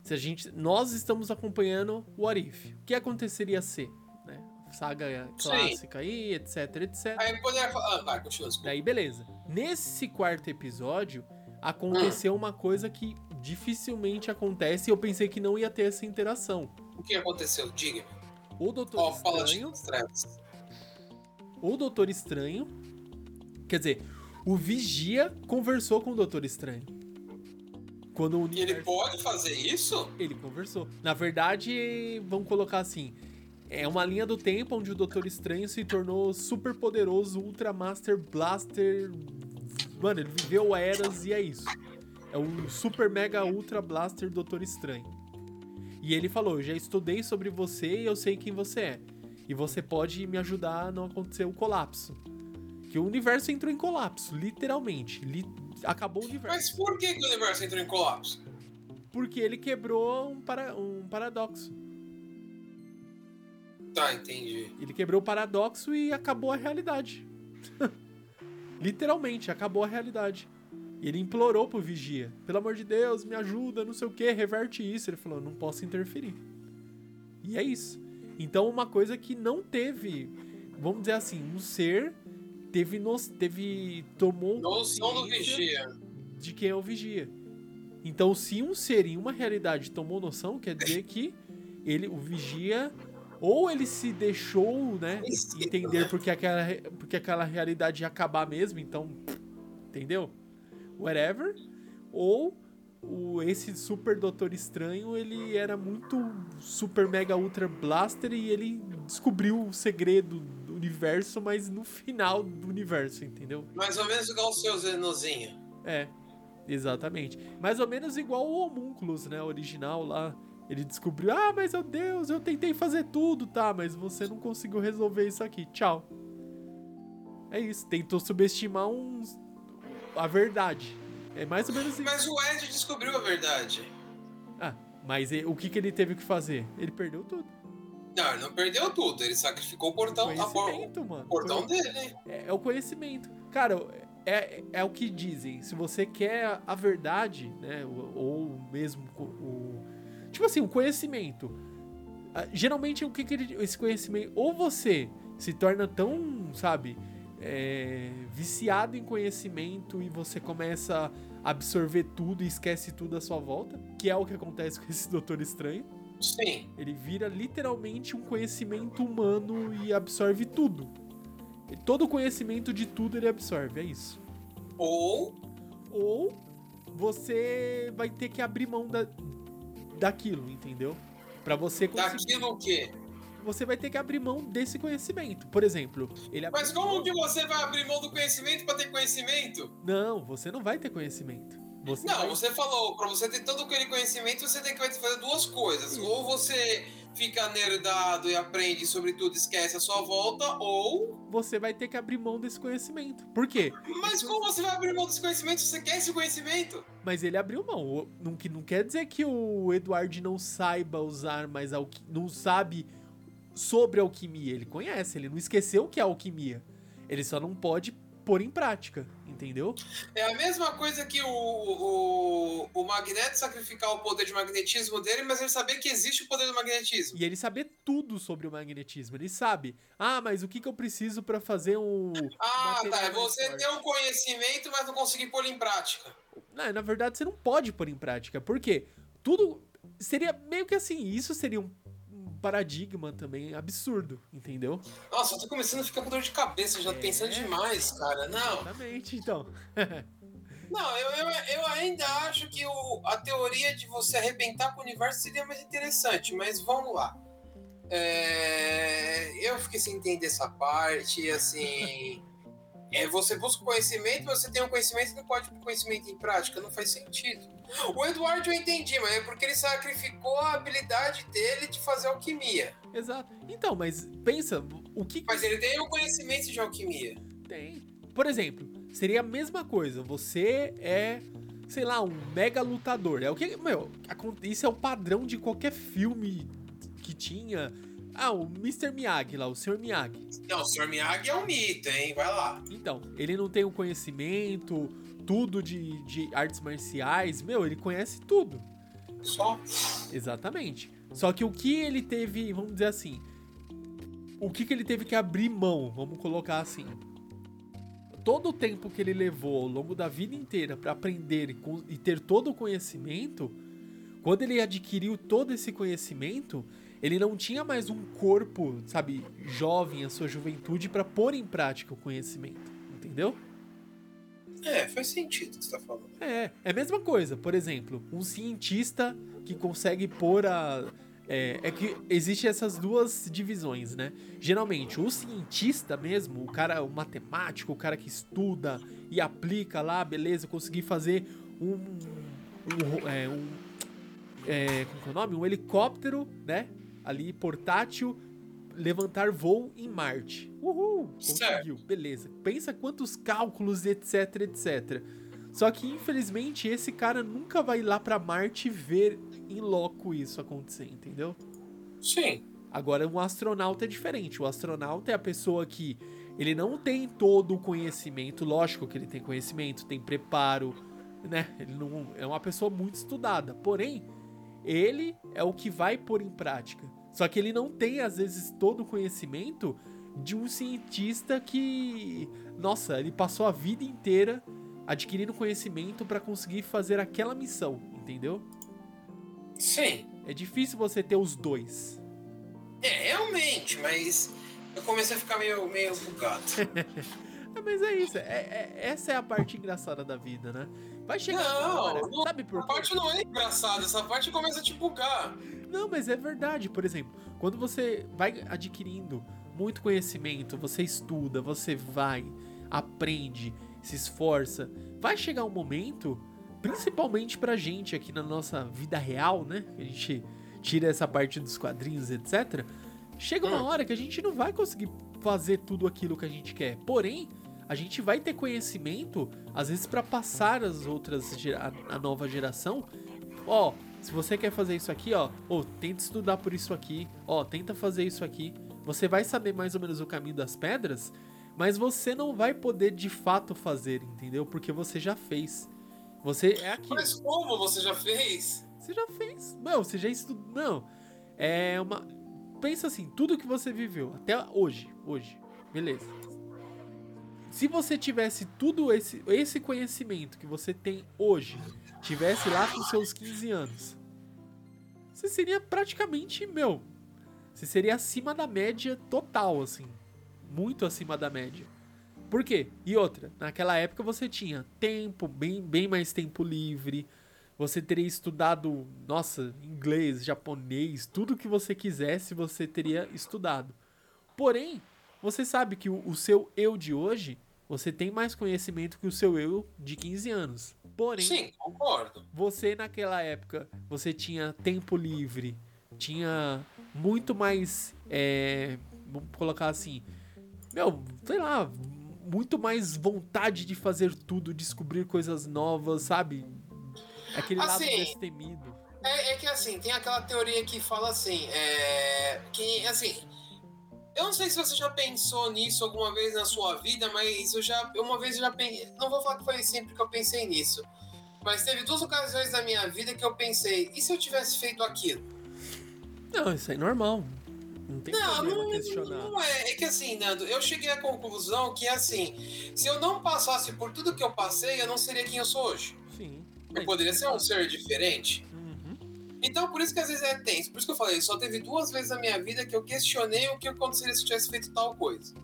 Se a gente. Nós estamos acompanhando o What If. O que aconteceria se? Né? Saga clássica aí, etc, etc. Aí poderia falar. Ah, desculpa. Daí, beleza. Nesse quarto episódio, aconteceu Hum. uma coisa que dificilmente acontece e eu pensei que não ia ter essa interação. O que aconteceu? Diga. O Doutor fala Estranho, o Doutor Estranho, quer dizer, o Vigia conversou com o Doutor Estranho. Quando o E ele pode fazer isso? Ele conversou. Na verdade, vamos colocar assim. É uma linha do tempo onde o Doutor Estranho se tornou super poderoso, Ultra Master Blaster. Mano, ele viveu eras e é isso. É o Super Mega Ultra Blaster Doutor Estranho. E ele falou: Já estudei sobre você e eu sei quem você é. E você pode me ajudar a não acontecer o colapso. Que o universo entrou em colapso, literalmente. Li- acabou o universo. Mas por que, que o universo entrou em colapso? Porque ele quebrou um, para, um paradoxo. Tá, entendi. Ele quebrou o paradoxo e acabou a realidade. (laughs) Literalmente, acabou a realidade. E ele implorou pro vigia: pelo amor de Deus, me ajuda, não sei o que, reverte isso. Ele falou: não posso interferir. E é isso. Então, uma coisa que não teve, vamos dizer assim, um ser teve, nos, teve tomou noção do vigia de quem é o vigia. Então, se um ser em uma realidade tomou noção, quer dizer que ele, o vigia, ou ele se deixou, né, entender porque aquela, porque aquela realidade ia acabar mesmo, então, entendeu? Whatever. Ou o, esse super Doutor Estranho, ele era muito super mega ultra blaster e ele descobriu o segredo do universo, mas no final do universo, entendeu? Mais ou menos igual o seu Zenozinho. É, exatamente. Mais ou menos igual o Homúnculos, né, original lá. Ele descobriu, ah, mas meu Deus, eu tentei fazer tudo, tá, mas você não conseguiu resolver isso aqui, tchau. É isso, tentou subestimar uns... a verdade. É mais ou menos isso. Mas o Ed descobriu a verdade. Ah, mas o que, que ele teve que fazer? Ele perdeu tudo. Não, ele não perdeu tudo. Ele sacrificou o portão, a conhecimento, mano. O portão dele. É, é, o conhecimento. Cara, é, é o que dizem. Se você quer a verdade, né? Ou, ou mesmo o. Tipo assim, o conhecimento. Geralmente, o que, que ele, esse conhecimento. Ou você se torna tão, sabe? é, viciado em conhecimento e você começa a absorver tudo e esquece tudo à sua volta, que é o que acontece (laughs) com esse Doutor Estranho. Sim. Ele vira literalmente um conhecimento humano e absorve tudo. Todo o conhecimento de tudo ele absorve, é isso. Ou. Ou você vai ter que abrir mão da, daquilo, entendeu? Para você conseguir. Daquilo o quê? você vai ter que abrir mão desse conhecimento. Por exemplo, ele Mas como que você vai abrir mão do conhecimento para ter conhecimento? Não, você não vai ter conhecimento. Você não, vai... você falou, para você ter todo aquele conhecimento, você tem que fazer duas coisas. Ou você fica nerdado e aprende sobre tudo, esquece a sua volta, ou. Você vai ter que abrir mão desse conhecimento. Por quê? Mas como você vai abrir mão desse conhecimento se você quer esse conhecimento? Mas ele abriu mão. Não, não quer dizer que o Eduardo não saiba usar mais Não sabe sobre alquimia. Ele conhece, ele não esqueceu o que é alquimia. Ele só não pode pôr em prática, entendeu? É a mesma coisa que o, o, o Magneto sacrificar o poder de magnetismo dele, mas ele saber que existe o poder do magnetismo. E ele saber tudo sobre o magnetismo. Ele sabe, ah, mas o que, que eu preciso para fazer um. Ah, tá. É você ter um conhecimento, mas não conseguir pôr em prática. Não, na verdade, você não pode pôr em prática. Por quê? Tudo. Seria meio que assim, isso seria um paradigma também absurdo, entendeu? Nossa, eu tô começando a ficar com dor de cabeça, já é... pensando demais, cara. Não. Exatamente, então. (laughs) Não, eu, eu, eu, ainda acho que o, a teoria de você arrebentar com o universo seria mais interessante, mas vamos lá. É, eu fiquei sem entender essa parte, assim. (laughs) É, você busca conhecimento, você tem um conhecimento e não pode pôr conhecimento em prática, não faz sentido. O Eduardo eu entendi, mas é porque ele sacrificou a habilidade dele de fazer alquimia. Exato. Então, mas pensa, o que. Mas ele tem o conhecimento de alquimia. Tem. Por exemplo, seria a mesma coisa. Você é, sei lá, um mega lutador. É o que. Meu, isso é o padrão de qualquer filme que tinha ah, o Mr. Miyagi lá, o Sr. Miyagi. Não, o Sr. Miyagi é um mito, hein? Vai lá. Então, ele não tem o conhecimento, tudo de, de artes marciais. Meu, ele conhece tudo. Só? Exatamente. Só que o que ele teve, vamos dizer assim, o que, que ele teve que abrir mão, vamos colocar assim. Todo o tempo que ele levou ao longo da vida inteira para aprender e, e ter todo o conhecimento, quando ele adquiriu todo esse conhecimento, ele não tinha mais um corpo, sabe, jovem, a sua juventude, para pôr em prática o conhecimento. Entendeu? É, faz sentido o que você tá falando. É, é a mesma coisa. Por exemplo, um cientista que consegue pôr a. É, é que existem essas duas divisões, né? Geralmente, o cientista mesmo, o cara, o matemático, o cara que estuda e aplica lá, beleza, conseguir fazer um. um, é, um é, como é o nome? Um helicóptero, né? Ali portátil levantar voo em Marte. Uhul! Conseguiu, beleza. Pensa quantos cálculos, etc, etc. Só que, infelizmente, esse cara nunca vai lá pra Marte ver em loco isso acontecer, entendeu? Sim. Agora, um astronauta é diferente. O astronauta é a pessoa que ele não tem todo o conhecimento, lógico que ele tem conhecimento, tem preparo, né? Ele não é uma pessoa muito estudada. Porém, ele é o que vai pôr em prática. Só que ele não tem às vezes todo o conhecimento de um cientista que, nossa, ele passou a vida inteira adquirindo conhecimento para conseguir fazer aquela missão, entendeu? Sim. É difícil você ter os dois. É, realmente, mas eu comecei a ficar meio, meio bugado. (laughs) Mas é isso, é, é- essa é a parte engraçada da vida, né? Vai chegar Não, hora, não, sabe por Essa quê? parte não é engraçada, essa parte começa a te bugar. Não, mas é verdade. Por exemplo, quando você vai adquirindo muito conhecimento, você estuda, você vai, aprende, se esforça, vai chegar um momento, principalmente pra gente aqui na nossa vida real, né? A gente tira essa parte dos quadrinhos, etc. Chega uma Hum. hora que a gente não vai conseguir fazer tudo aquilo que a gente quer. Porém, a gente vai ter conhecimento, às vezes, pra passar as outras, a, a nova geração. Ó, se você quer fazer isso aqui, ó, ô, tenta estudar por isso aqui, ó, tenta fazer isso aqui. Você vai saber mais ou menos o caminho das pedras, mas você não vai poder de fato fazer, entendeu? Porque você já fez. Você é aquilo. Mas como você já fez? Você já fez. Não, você já estudou. Não. É uma. Pensa assim, tudo que você viveu até hoje. Hoje. Beleza. Se você tivesse tudo esse, esse conhecimento que você tem hoje, tivesse lá com seus 15 anos, você seria praticamente, meu. Você seria acima da média total, assim. Muito acima da média. Por quê? E outra, naquela época você tinha tempo, bem, bem mais tempo livre. Você teria estudado, nossa, inglês, japonês, tudo que você quisesse, você teria estudado. Porém, você sabe que o, o seu eu de hoje, você tem mais conhecimento que o seu eu de 15 anos. Porém, Sim, concordo. você naquela época, você tinha tempo livre, tinha muito mais, é, vamos colocar assim, meu, sei lá, muito mais vontade de fazer tudo, descobrir coisas novas, sabe? Aquele lado Assim, destemido. É, é que assim, tem aquela teoria que fala assim, é, que assim, eu não sei se você já pensou nisso alguma vez na sua vida, mas eu já, uma vez eu já pensei, não vou falar que foi sempre que eu pensei nisso, mas teve duas ocasiões da minha vida que eu pensei, e se eu tivesse feito aquilo? Não, isso é normal. Não tem Não, problema não, questionar. não é. É que assim, Nando, eu cheguei à conclusão que assim, se eu não passasse por tudo que eu passei, eu não seria quem eu sou hoje. Sim. Eu poderia ser um ser diferente. Então, por isso que às vezes é tenso. Por isso que eu falei, só teve duas vezes na minha vida que eu questionei o que aconteceria se eu tivesse feito tal coisa.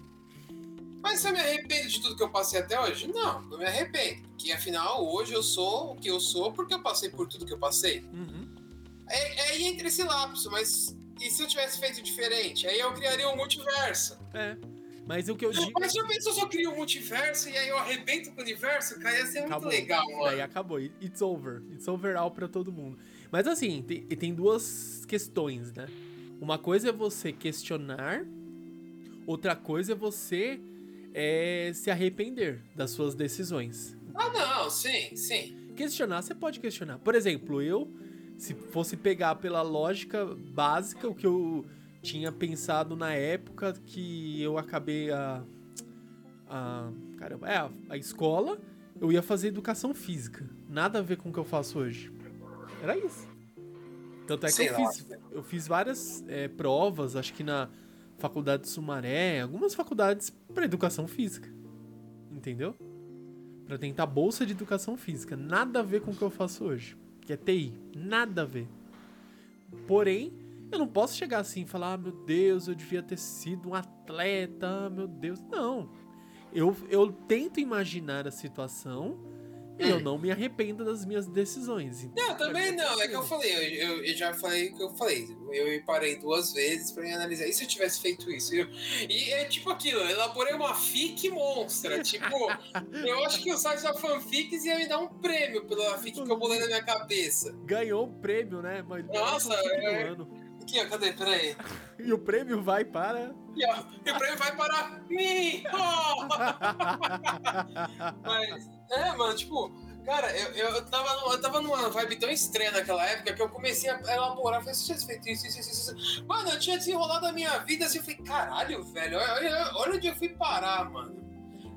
Mas se eu me arrependo de tudo que eu passei até hoje? Não, não me arrependo. Porque afinal, hoje eu sou o que eu sou porque eu passei por tudo que eu passei. Uhum. É, é aí entre esse lapso, mas e se eu tivesse feito diferente? Aí eu criaria um multiverso. É. Mas o que eu digo. Mas já pensou se eu crio um multiverso e aí eu arrebento com o universo? Cara, ia ser muito Acabou. legal, Daí mano. acabou. It's over. It's over all pra todo mundo. Mas assim, tem, tem duas questões, né? Uma coisa é você questionar, outra coisa é você é, se arrepender das suas decisões. Ah, não, sim, sim. Questionar, você pode questionar. Por exemplo, eu, se fosse pegar pela lógica básica, o que eu tinha pensado na época que eu acabei a. a caramba, é, a, a escola, eu ia fazer educação física. Nada a ver com o que eu faço hoje. Era isso. Tanto é que Sei eu lá. fiz, eu fiz várias é, provas, acho que na faculdade de Sumaré, algumas faculdades para educação física. Entendeu? Pra tentar bolsa de educação física. Nada a ver com o que eu faço hoje. Que é TI. Nada a ver. Porém, eu não posso chegar assim e falar, ah, meu Deus, eu devia ter sido um atleta, ah, meu Deus. Não. Eu, eu tento imaginar a situação e eu Hum. não me arrependo das minhas decisões. Então, Não, também mim não. É que eu falei, eu, eu- eu já falei o que eu falei. Eu parei duas vezes pra me analisar. E se eu tivesse feito isso? Eu- e é tipo aquilo, eu elaborei uma fic monstra. Tipo, (laughs) eu acho que o site da Fanfics ia me dar um prêmio pela fic que eu bolei na minha cabeça. Ganhou um prêmio, né? Mas Nossa, é- ano. Aqui, ó, cadê? Peraí. (laughs) E o prêmio vai para. Aqui, ó. E o prêmio vai para mim! (laughs) Mas, é, mano, tipo, Cara, eu, eu, tava numa, eu tava numa vibe tão estranha naquela época que eu comecei a elaborar. Falei, se eu feito isso, isso, isso, isso. Mano, eu tinha desenrolado a minha vida assim. Eu falei, caralho, velho, olha, olha onde eu fui parar, mano.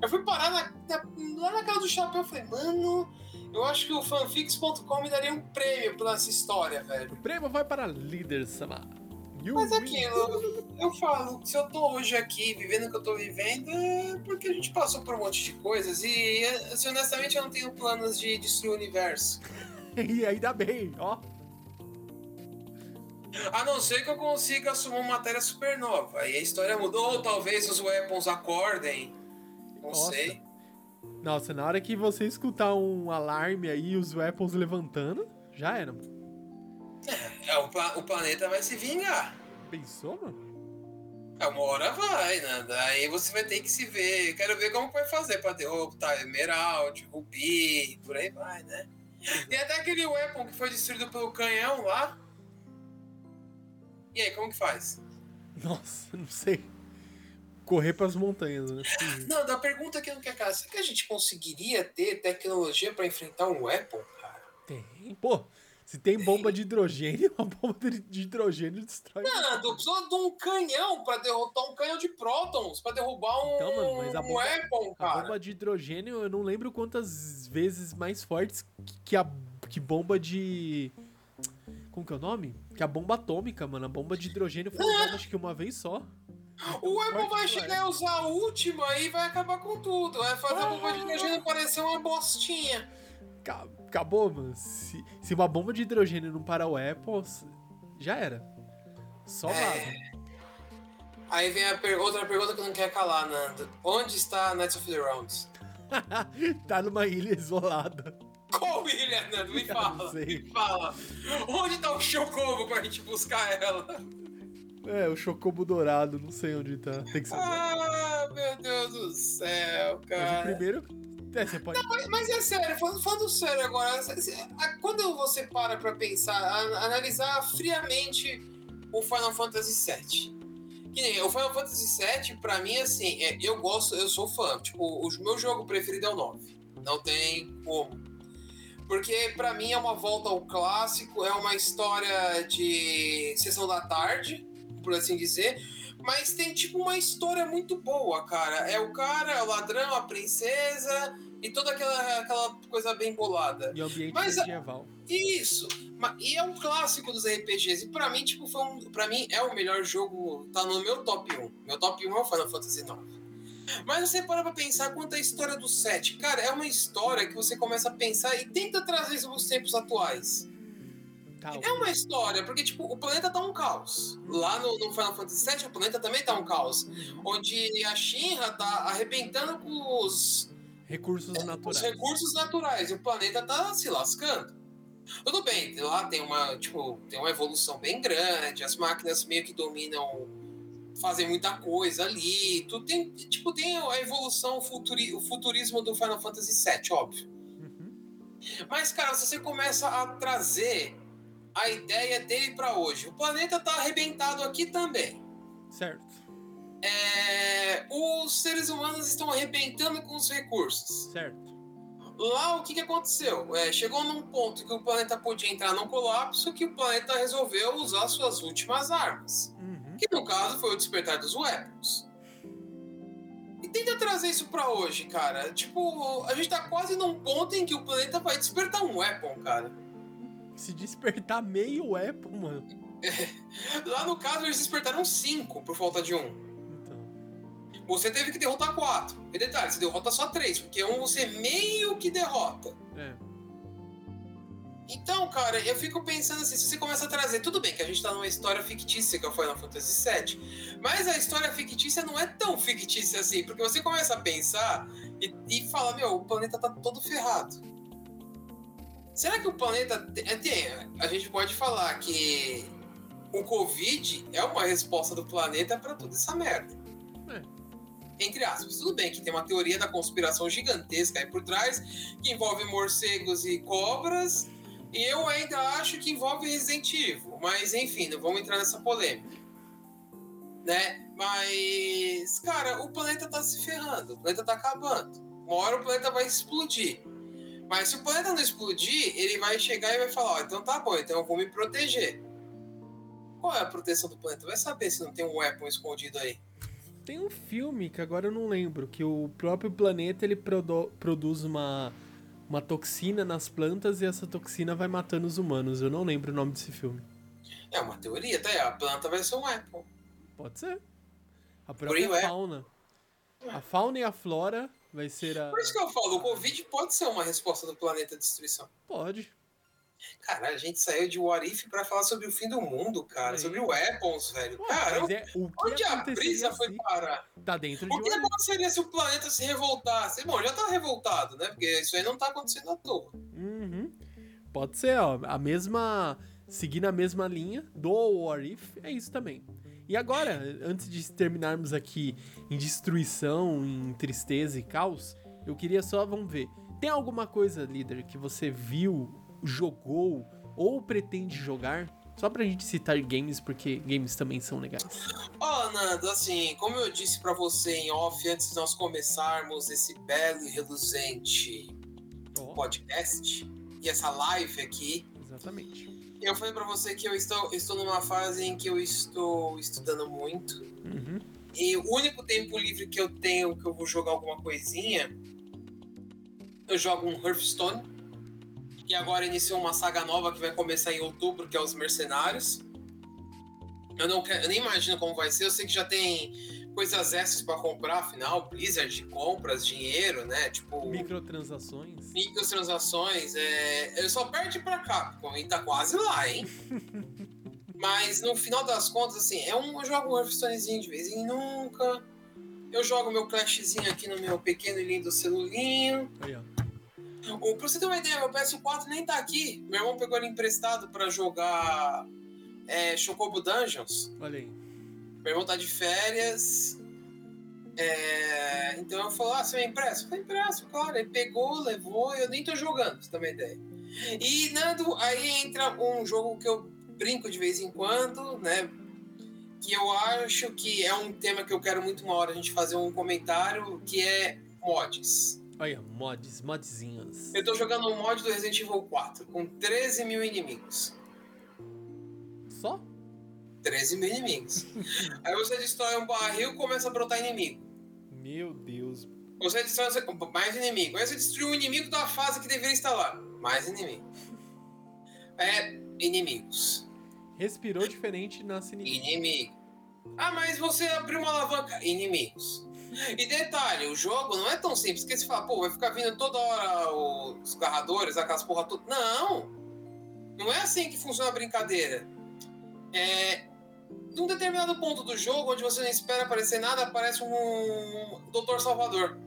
Eu fui parar na, na, lá na casa do chapéu. Eu falei, mano, eu acho que o fanfics.com me daria um prêmio pela essa história, velho. O prêmio vai para líder, Sama. Mas aquilo, eu falo, se eu tô hoje aqui vivendo o que eu tô vivendo, é porque a gente passou por um monte de coisas e, assim, honestamente, eu não tenho planos de destruir o universo. (laughs) e ainda bem, ó. A não ser que eu consiga assumir uma matéria supernova. Aí a história mudou, ou talvez os weapons acordem. Não Nossa. sei. Nossa, na hora que você escutar um alarme aí, os weapons levantando, já era. É, o, pla o planeta vai se vingar. Pensou, mano? É, uma hora vai, né? Daí você vai ter que se ver. Quero ver como vai fazer pra derrotar Emerald, Rubi, por aí vai, né? Tem até aquele weapon que foi destruído pelo canhão lá. E aí, como que faz? Nossa, não sei. Correr para as montanhas, né? Não, da pergunta que não quer cara, será que a gente conseguiria ter tecnologia para enfrentar um weapon, cara? Tem, pô. Se tem bomba de hidrogênio, (laughs) uma bomba de hidrogênio destrói. Não, precisa de um canhão para derrotar um canhão de prótons, para derrubar um, então, mano, mas a bomba, um weapon, cara. A bomba de hidrogênio, eu não lembro quantas vezes mais fortes que a que bomba de. Como que é o nome? Que a bomba atômica, mano. A bomba de hidrogênio foi usada acho que uma vez só. O Weapon vai chegar e usar a última e vai acabar com tudo. Vai fazer ah. a bomba de hidrogênio parecer uma bostinha acabou, mano. Se, se uma bomba de hidrogênio não parar o Apple, já era. Só é... Aí vem a per outra pergunta que não quer calar, Nando. Onde está Knights of the Rounds? (laughs) tá numa ilha isolada. Qual ilha, Nando? Me (laughs) fala. Me fala. Onde tá o Chocobo pra gente buscar ela? É, o Chocobo dourado, não sei onde tá. Tem que saber. Ah, meu Deus do céu, cara. Mas o primeiro é, você pode... Não, mas, mas, é sério, falando, sério agora, quando você para pra pensar, analisar friamente o Final Fantasy VII, que nem o Final Fantasy VII, pra mim, assim, é, eu gosto, eu sou fã. Tipo, o meu jogo preferido é o 9. Não tem como. Porque pra mim é uma volta ao clássico, é uma história de sessão da tarde, por assim dizer. Mas tem tipo uma história muito boa, cara. É o cara, o ladrão, a princesa e toda aquela, aquela coisa bem bolada. E ambiente Mas, medieval. Isso. E é um clássico dos RPGs. E pra mim, tipo, foi um. Pra mim é o melhor jogo. Tá no meu top 1. Meu top 1 é o Final Fantasy IX. Mas você para pra pensar quanto a história do 7. Cara, é uma história que você começa a pensar e tenta trazer isso pros tempos atuais. É uma história, porque, tipo, o planeta tá um caos. Lá no, no Final Fantasy VII, o planeta também tá um caos. Uhum. Onde a Shinra tá arrebentando com os... Recursos é, naturais. Os recursos naturais. E o planeta tá se lascando. Tudo bem, lá tem uma, tipo, tem uma evolução bem grande, as máquinas meio que dominam, fazem muita coisa ali. Tu tem, tipo, tem a evolução, o, futuri, o futurismo do Final Fantasy VII, óbvio. Uhum. Mas, cara, se você começa a trazer a ideia dele para hoje. O planeta está arrebentado aqui também. Certo. É, os seres humanos estão arrebentando com os recursos. Certo. Lá o que, que aconteceu? É, chegou num ponto que o planeta podia entrar num colapso que o planeta resolveu usar suas últimas armas. Uhum. Que no caso foi o despertar dos weapons. E tenta trazer isso para hoje, cara. Tipo, a gente tá quase num ponto em que o planeta vai despertar um weapon, cara se despertar meio Apple, mano. (laughs) Lá no caso, eles despertaram cinco por falta de um. Então. Você teve que derrotar quatro. E detalhe, você derrota só três, porque um você meio que derrota. É. Então, cara, eu fico pensando assim, se você começa a trazer, tudo bem que a gente tá numa história fictícia que é o Final Fantasy VII, mas a história fictícia não é tão fictícia assim, porque você começa a pensar e, e fala, meu, o planeta tá todo ferrado. Será que o planeta tem, a gente pode falar que o Covid é uma resposta do planeta para toda essa merda? É. Entre aspas, tudo bem que tem uma teoria da conspiração gigantesca aí por trás, que envolve morcegos e cobras, e eu ainda acho que envolve Resident Evil, mas enfim, não vamos entrar nessa polêmica. Né? Mas, cara, o planeta tá se ferrando, o planeta tá acabando. Uma hora o planeta vai explodir. Mas se o planeta não explodir, ele vai chegar e vai falar, ó, então tá bom, então eu vou me proteger. Qual é a proteção do planeta? Vai saber se não tem um weapon escondido aí. Tem um filme que agora eu não lembro, que o próprio planeta ele produ produz uma, uma toxina nas plantas e essa toxina vai matando os humanos. Eu não lembro o nome desse filme. É uma teoria, tá aí. A planta vai ser um weapon. Pode ser. A própria Green fauna. A fauna e a flora vai ser a. Por isso que eu falo, o Covid pode ser uma resposta do planeta destruição. Pode. Cara, a gente saiu de What If pra falar sobre o fim do mundo, cara. É. Sobre weapons, velho. Ué, cara, mas é, o que onde a brisa foi se- parar? Tá dentro de O que aconteceria se o planeta se revoltasse? Bom, já tá revoltado, né? Porque isso aí não tá acontecendo à toa. Uhum. Pode ser, ó. A mesma. Seguindo a mesma linha do What If, é isso também. E agora, antes de terminarmos aqui em destruição, em tristeza e caos, eu queria só, vamos ver. Tem alguma coisa, líder, que você viu, jogou ou pretende jogar? Só pra gente citar games, porque games também são legais. Ó, Nando, assim, como eu disse pra você em off antes de nós começarmos esse belo e reluzente Ó, podcast e essa live aqui, exatamente. Eu falei pra você que eu estou, estou numa fase em que eu estou estudando muito. Uhum. E o único tempo livre que eu tenho que eu vou jogar alguma coisinha, eu jogo um Hearthstone. E agora iniciou uma saga nova que vai começar em outubro, que é os Mercenários. Eu não quero, eu nem imagino como vai ser. Eu sei que já tem coisas extras pra comprar, afinal, Blizzard, compras, dinheiro, né? Tipo, Microtransações. microtransações. É... Eu só perde pra Capcom e tá quase lá, hein? (laughs) Mas no final das contas, assim, é um, eu jogo um Hearthstonezinho de vez em nunca. Eu jogo meu Clashzinho aqui no meu pequeno e lindo celulinho. Aí, ó. O, pra você ter uma ideia, meu PS4 nem tá aqui. Meu irmão pegou ele emprestado pra jogar é, Chocobo Dungeons. Olha aí. Meu irmão tá de férias. É, então eu falei, ah, você me empresta? Eu falei, empresto, claro. Ele pegou, levou, eu nem tô jogando, pra você uma ideia. E, Nando, aí entra um jogo que eu brinco de vez em quando, né? Que eu acho que é um tema que eu quero muito uma hora a gente fazer um comentário, que é mods. Olha, mods, modzinhos. Eu tô jogando um mod do Resident Evil 4, com 13 mil inimigos. Só? 13 mil inimigos. (laughs) aí você destrói um barril e começa a brotar inimigo. Meu Deus. Você destrói mais inimigo. Aí você destruiu o inimigo da fase que deveria estar lá. Mais inimigo. É, inimigos. Respirou diferente nasce inimigo. Inimigo. Ah, mas você abriu uma alavanca. Inimigos. E detalhe, o jogo não é tão simples, porque você fala, pô, vai ficar vindo toda hora os carradores, aquelas porra toda. Não! Não é assim que funciona a brincadeira. É. Num determinado ponto do jogo, onde você não espera aparecer nada, aparece um Doutor Salvador.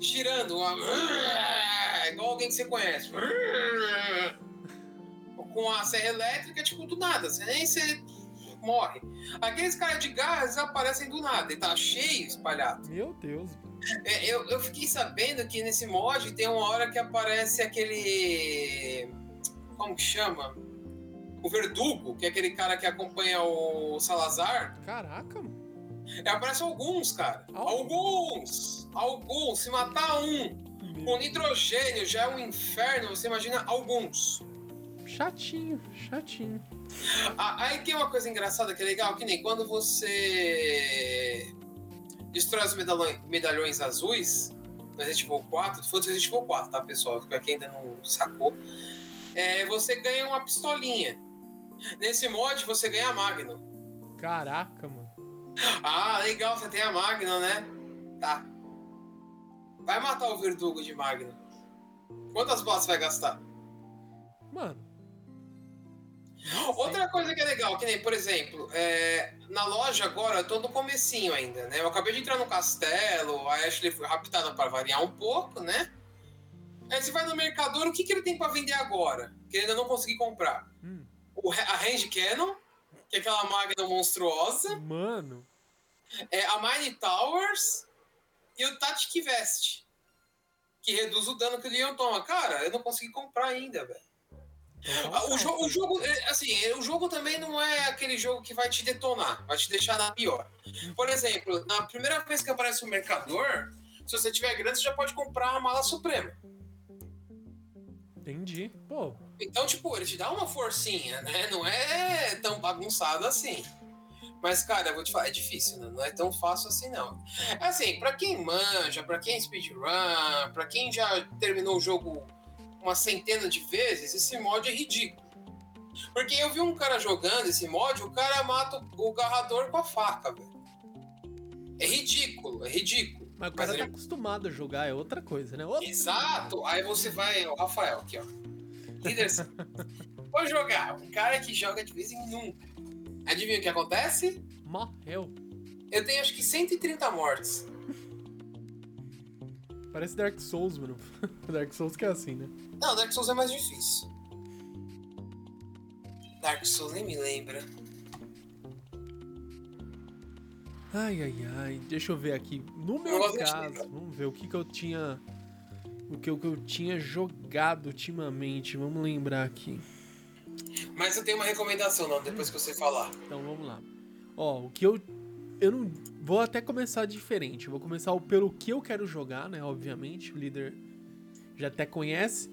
Girando, uma... igual alguém que você conhece. Com a serra elétrica, tipo, do nada. Você nem você morre. Aqueles caras de gás aparecem do nada e tá cheio espalhado. Meu Deus. É, eu, eu fiquei sabendo que nesse mod tem uma hora que aparece aquele. Como que chama? O Verdugo, que é aquele cara que acompanha o Salazar. Caraca, mano. É, aparece alguns, cara. Alguns! Alguns! Se matar um com nitrogênio já é um inferno, você imagina alguns. Chatinho, chatinho. Ah, Aí tem uma coisa engraçada que é legal, que nem quando você destrói os medalhões, medalhões azuis no Resident Evil 4, foi do Resident Evil 4, tá, pessoal? Pra quem ainda não sacou. É, você ganha uma pistolinha. Nesse mod, você ganha a Magnum. Caraca, mano. Ah, legal, você tem a Magnum, né? Tá. Vai matar o Verdugo de Magnum. Quantas balas você vai gastar? Mano. Outra coisa que é legal, que nem, por exemplo, é, na loja agora eu tô no comecinho ainda, né? Eu acabei de entrar no castelo, a Ashley foi raptada para variar um pouco, né? Aí você vai no mercador, o que, que ele tem para vender agora? Que ele ainda não consegui comprar. Hum. O, a Range Cannon, que é aquela máquina monstruosa, Mano. é a Mine Towers e o Tactic Vest, que reduz o dano que o Leon toma. Cara, eu não consegui comprar ainda, velho. O jogo, o jogo, é, assim, é, o jogo também não é aquele jogo que vai te detonar, vai te deixar na pior. Por exemplo, na primeira vez que aparece o mercador, Se você tiver grana, você já pode comprar a mala suprema. Entendi. Pô, Então, tipo, ele te dá uma forcinha, né? Não é tão bagunçado assim. Mas, cara, eu vou te falar, é difícil, né? Não é tão fácil assim, não. Assim, pra quem manja, pra quem é speedrun, pra quem já terminou o jogo uma centena de vezes, esse mod é ridículo. Porque eu vi um cara jogando esse mod, o cara mata o garrador com a faca, velho. É ridículo, é ridículo. mas o cara Mas tá ele- acostumado a jogar, é outra coisa, né? Outra- Exato. Aí você vai, o Rafael aqui, ó. Líder. Vou jogar. Um cara que joga de vez em nunca. Adivinha o que acontece? Morreu. Eu tenho acho que 130 mortes. Parece Dark Souls, mano. (laughs) Dark Souls que é assim, né? Não, Dark Souls é mais difícil. Dark Souls nem me lembra. Ai, ai, ai. Deixa eu ver aqui. No Eu meu caso, vamos ver o que que eu tinha. O que, eu- que eu tinha jogado ultimamente. Vamos lembrar aqui. Mas eu tenho uma recomendação, não, depois que você falar. Então vamos lá. Ó, o que eu. Eu não. Vou até começar diferente. Eu vou começar pelo que eu quero jogar, né? Obviamente. O líder já até conhece.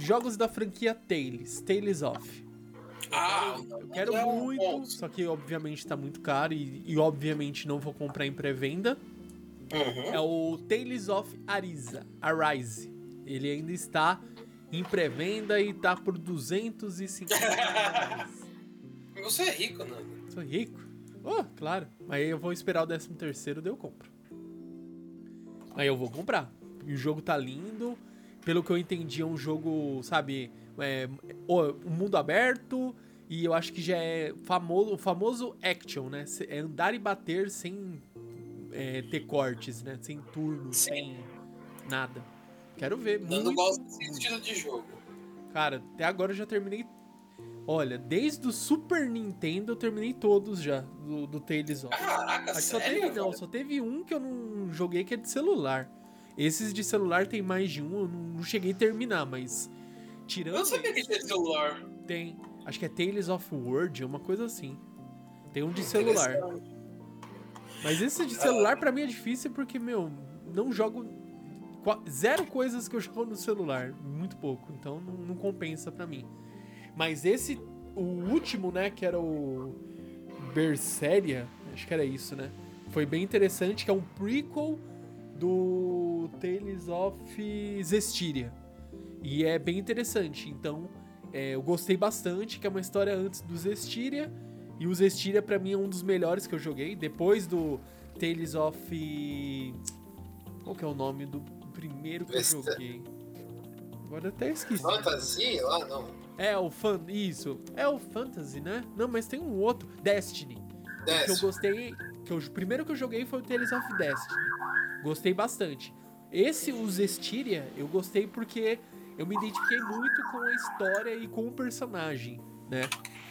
Jogos da franquia Tales. Tales of. Ah, Eu quero é muito, só que obviamente tá muito caro e, e obviamente não vou comprar em pré-venda. Uhum. É o Tales of Arisa, Arise. Ele ainda está em pré-venda e tá por 250 reais. Você é rico, Nando. Sou rico? Oh, claro. Aí eu vou esperar o 13 terceiro, daí eu compro. Aí eu vou comprar. E o jogo tá lindo. Pelo que eu entendi, é um jogo, sabe, é, o- um mundo aberto. E eu acho que já é famoso, o famoso action, né? É andar e bater sem é, ter cortes, né? Sem turno, Sim. sem nada. Quero ver. Nando muito, gosta desse muito. estilo de jogo. Cara, até agora eu já terminei. Olha, desde o Super Nintendo eu terminei todos já, do, do Tales of. Caraca, Acho que só sério? teve, não, só teve um que eu não joguei que é de celular. Esses de celular tem mais de um, eu não, não cheguei a terminar, mas. Tirando. Eu não sabia que tinha celular. Tem. Acho que é Tales of World, uma coisa assim. Tem um de celular. Interessante. Mas esse de celular pra mim é difícil porque, meu, não jogo. Zero coisas que eu jogo no celular. Muito pouco. Então não, não compensa pra mim. Mas esse, o último, né, que era o. Berseria, acho que era isso, né? Foi bem interessante, que é um prequel do Tales of Zestiria. E é bem interessante. Então, é, eu gostei bastante, que é uma história antes do Zestiria. E o Zestiria, pra mim, é um dos melhores que eu joguei. Depois do Tales of. Qual que é o nome do primeiro que eu joguei? Agora até esqueci. Fantasia lá, não. É o Fan. Isso. É o Fantasy, né? Não, mas tem um outro. Destiny. O que eu gostei. Que eu, o primeiro que eu joguei foi o Tales of Destiny. Gostei bastante. Esse, o Zestiria, eu gostei porque eu me identifiquei muito com a história e com o personagem, né?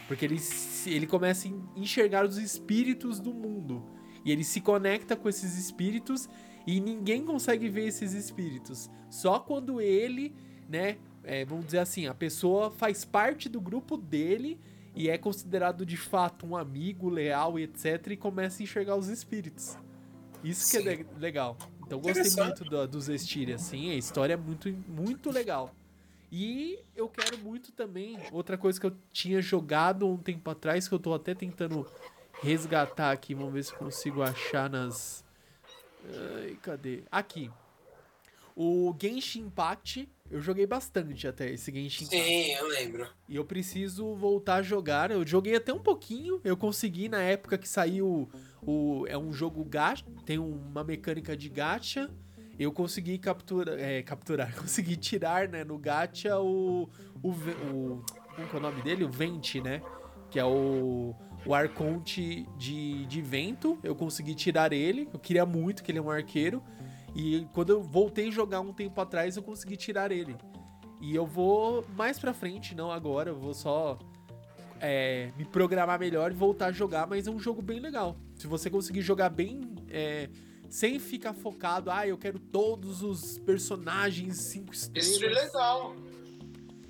Porque ele, ele começa a en- enxergar os espíritos do mundo. E ele se conecta com esses espíritos e ninguém consegue ver esses espíritos. Só quando ele, né? é, vamos dizer assim, a pessoa faz parte do grupo dele e é considerado de fato um amigo leal e etc. E começa a enxergar os espíritos. Isso que é Sim. le- legal. Então gostei muito do, dos Estiria, assim, a história é muito, muito legal. E eu quero muito também, outra coisa que eu tinha jogado um tempo atrás, que eu tô até tentando resgatar aqui, vamos ver se consigo achar nas. Ai, cadê? Aqui. O Genshin Impact, eu joguei bastante até esse Genshin Impact. Sim, eu lembro. E eu preciso voltar a jogar. Eu joguei até um pouquinho. Eu consegui na época que saiu o. É um jogo gacha. Tem uma mecânica de gacha. Eu consegui captura, é, capturar. (laughs) Consegui tirar, né, no gacha o. O. o como é o nome dele? O Vente, né? Que é o. O Arconte de, de vento. Eu consegui tirar ele. Eu queria muito que ele é um arqueiro. E quando eu voltei a jogar um tempo atrás, eu consegui tirar ele. E eu vou mais pra frente, não agora, eu vou só é, me programar melhor e voltar a jogar, mas é um jogo bem legal. Se você conseguir jogar bem, é, sem ficar focado, ah, eu quero todos os personagens cinco estrelas. Isso é legal.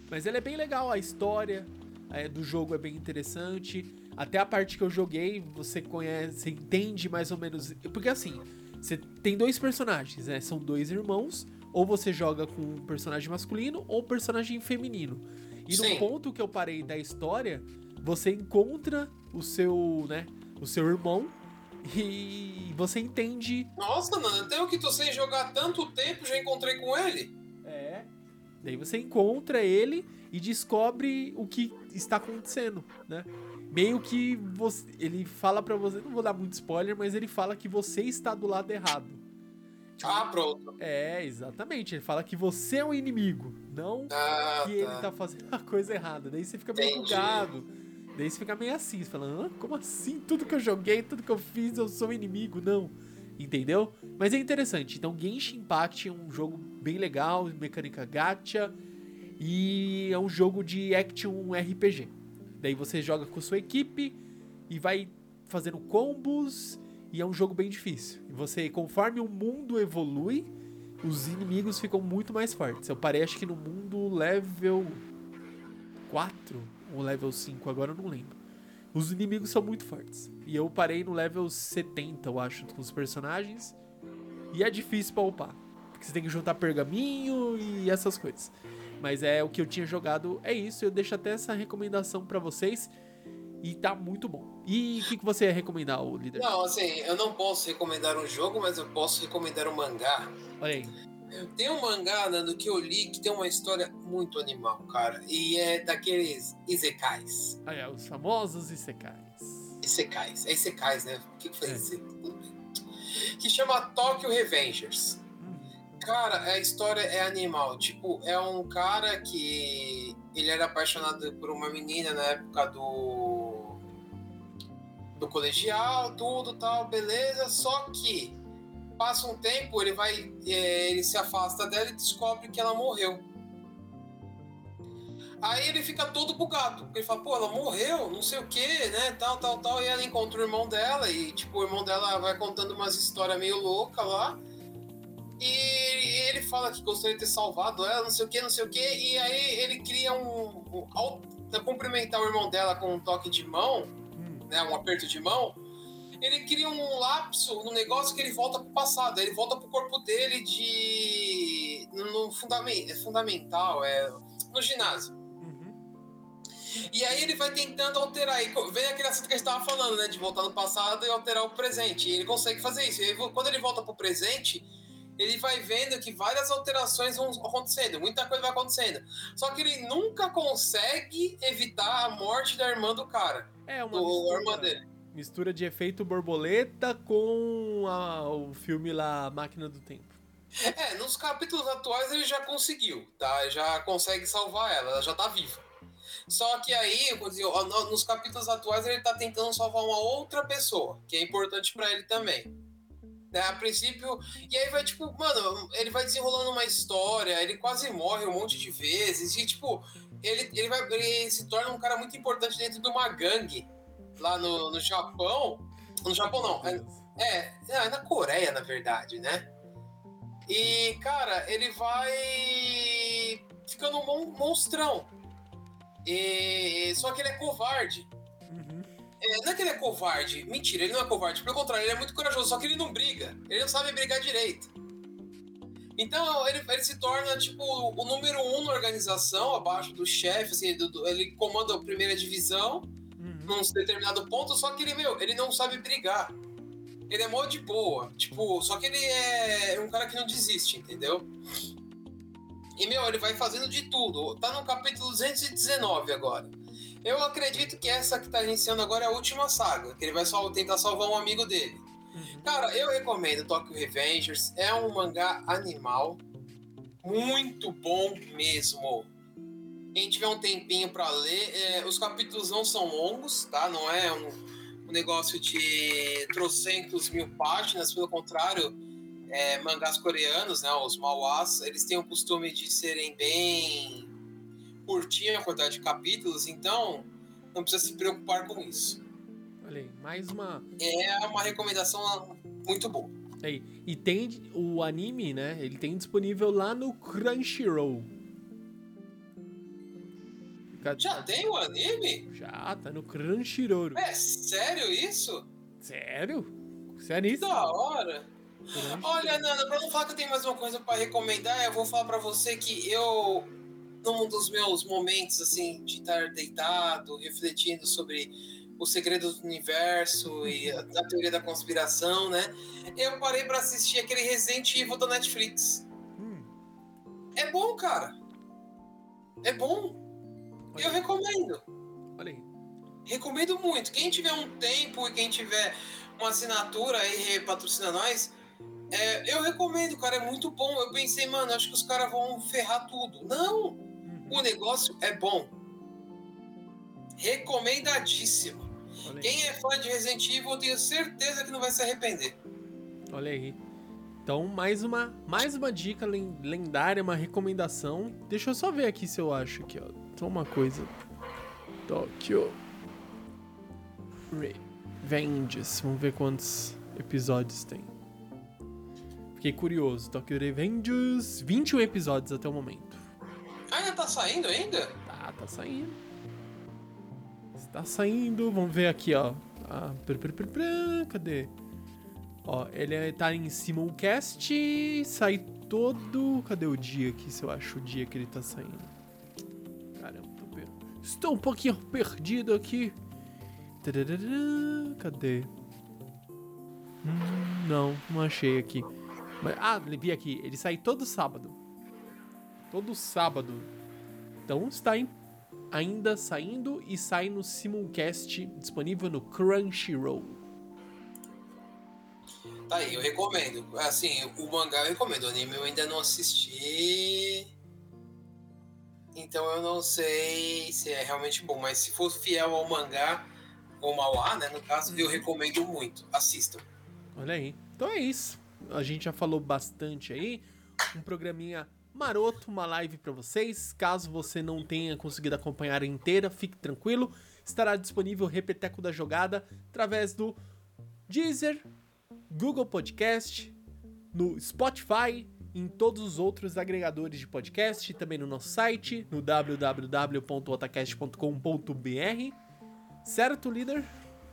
Mas ele é bem legal, a história é, do jogo é bem interessante. Até a parte que eu joguei, você conhece, você entende mais ou menos. Porque assim, você tem dois personagens, né? São dois irmãos. Ou você joga com um personagem masculino ou um personagem feminino. E no Sim. ponto que eu parei da história, você encontra o seu, né? O seu irmão e você entende. Nossa, Nana, tenho que tô sem jogar tanto tempo, já encontrei com ele. É. Daí você encontra ele e descobre o que está acontecendo, né? Meio que você, ele fala pra você, não vou dar muito spoiler, mas ele fala que você está do lado errado. Ah, pronto. É, exatamente. Ele fala que você é o inimigo, não Ah, que ele tá. tá fazendo a coisa errada. Daí você fica meio bugado. Daí você fica meio assim, você fala, Hã? como assim? Tudo que eu joguei, tudo que eu fiz, eu sou o inimigo? Não. Entendeu? Mas é interessante. Então, Genshin Impact é um jogo bem legal, mecânica gacha. E é um jogo de action RPG. Daí você joga com sua equipe e vai fazendo combos. E é um jogo bem difícil. E você, conforme o mundo evolui, os inimigos ficam muito mais fortes. Eu parei, acho que no mundo level 4 ou level 5, agora eu não lembro. Os inimigos são muito fortes. E eu parei no level 70, eu acho, com os personagens. E é difícil pra upar. Porque você tem que juntar pergaminho e essas coisas. Mas é o que eu tinha jogado, é isso. Eu deixo até essa recomendação pra vocês. E tá muito bom. E o que, que você ia recomendar, o líder? Não, assim, eu não posso recomendar um jogo, mas eu posso recomendar um mangá. Olha aí. Tem um mangá, Nando, que eu li que tem uma história muito animal, cara. E é daqueles Isekais. Olha, os famosos Isekais. Isekais. É Isekais, né? O que que foi É. isso? Que chama Tokyo Revengers. Cara, a história é animal. Tipo, é um cara que ele era apaixonado por uma menina na época do do colegial, tudo tal, beleza. Só que passa um tempo, ele vai, é, ele se afasta dela e descobre que ela morreu. Aí ele fica todo bugado, porque ele fala, pô, ela morreu, não sei o que, né, tal, tal, tal. E ela encontra o irmão dela e, tipo, o irmão dela vai contando umas histórias meio loucas lá. E ele fala que gostaria de ter salvado ela, não sei o que, não sei o que. E aí ele cria um. um ao cumprimentar o irmão dela com um toque de mão, hum. né, um aperto de mão, ele cria um lapso no negócio que ele volta pro passado, ele volta pro corpo dele de. no fundamento, é fundamental, é. no ginásio. Uhum. E aí ele vai tentando alterar. E vem aquele assunto que a gente tava falando, né? De voltar no passado e alterar o presente. E ele consegue fazer isso. E quando ele volta pro presente, ele vai vendo que várias alterações vão acontecendo, muita coisa vai acontecendo. Só que ele nunca consegue evitar a morte da irmã do cara. É uma Do irmã mistura, dele. mistura de efeito borboleta com a- o filme lá Máquina do Tempo. É, nos capítulos atuais ele já conseguiu, tá? Já consegue salvar ela, ela já tá viva. Só que aí, nos capítulos atuais ele tá tentando salvar uma outra pessoa, que é importante pra ele também. Né, a princípio, e aí vai, tipo, mano, ele vai desenrolando uma história, ele quase morre um monte de vezes, e tipo, ele, ele, vai, ele se torna um cara muito importante dentro de uma gangue lá no, no Japão. No Japão não, é, é, é na Coreia, na verdade, né? E, cara, ele vai ficando um mon- monstrão. E, só que ele é covarde. É, não é que ele é covarde. Mentira, ele não é covarde. Pelo contrário, ele é muito corajoso. Só que ele não briga. Ele não sabe brigar direito. Então, ele, ele se torna, tipo, o número um na organização, abaixo do chefe. Assim, do- do- ele comanda a primeira divisão Uhum. num determinado ponto, só que ele, meu, ele não sabe brigar. Ele é mó de boa, tipo, só que ele é um cara que não desiste, entendeu? E, meu, ele vai fazendo de tudo. Tá no capítulo 219 agora. Eu acredito que essa que tá iniciando agora é a última saga, que ele vai só tentar salvar um amigo dele. Uhum. Cara, eu recomendo Tokyo Revengers. É um mangá animal. Muito bom mesmo. Quem tiver um tempinho pra ler, é, os capítulos não são longos, tá? Não é um, um negócio de trocentos mil páginas, pelo contrário, é, mangás coreanos, né? Os manhwas, eles têm o costume de serem bem curtinho a quantidade de capítulos, então não precisa se preocupar com isso. Olha aí, mais uma. É uma recomendação muito boa. Aí. E tem o anime, né? Ele tem disponível lá no Crunchyroll. Já tem o anime? Já, tá no Crunchyroll. É sério isso? Sério? Que Seríssimo? da hora. Olha, Nana, pra não falar que eu tenho mais uma coisa pra recomendar, eu vou falar pra você que eu, num dos meus momentos, assim, de estar deitado, refletindo sobre o segredo do universo e a, a teoria da conspiração, né? Eu parei pra assistir aquele Resident Evil da Netflix. Hum, É bom, cara. É bom. olha, Eu recomendo. olha aí. Recomendo muito. Quem tiver um tempo e quem tiver uma assinatura aí patrocina nós, é, eu recomendo, cara. É muito bom. Eu pensei, mano, acho que os caras vão ferrar tudo. Não! O negócio é bom. Recomendadíssimo. olha aí. Quem é fã de Resident Evil, eu tenho certeza que não vai se arrepender. Olha aí. Então, mais uma, mais uma dica len- lendária, uma recomendação. Deixa eu só ver aqui se eu acho aqui, ó. Só uma coisa. Tokyo Revenges. Vamos ver quantos episódios tem. Fiquei curioso. Tokyo Revenges, 21 episódios até o momento. Saindo ainda? Tá, tá saindo. Está saindo. Vamos ver aqui, ó. Ah, pr- pr- pr- cadê? Ó, ele é- tá em simulcast. Sai todo. Cadê o dia aqui? Se eu acho o dia que ele tá saindo. Caramba, tô per... estou um pouquinho perdido aqui. Cadê? Hum, não, não achei aqui. Ah, vi aqui. Ele sai todo sábado. Todo sábado. Então está em- ainda saindo e sai no simulcast disponível no Crunchyroll. Tá aí, eu recomendo. Assim, o mangá eu recomendo. O anime eu ainda não assisti. Então eu não sei se é realmente bom. Mas se for fiel ao mangá, ou mauá, né? No caso, eu recomendo muito. Assistam. Olha aí. Então é isso. A gente já falou bastante aí. Um programinha maroto, uma live pra vocês. Caso você não tenha conseguido acompanhar inteira, fique tranquilo. Estará disponível o Repeteco da Jogada através do Deezer, Google Podcast, no Spotify, em todos os outros agregadores de podcast, também no nosso site, no www.otacast.com.br. Certo, líder?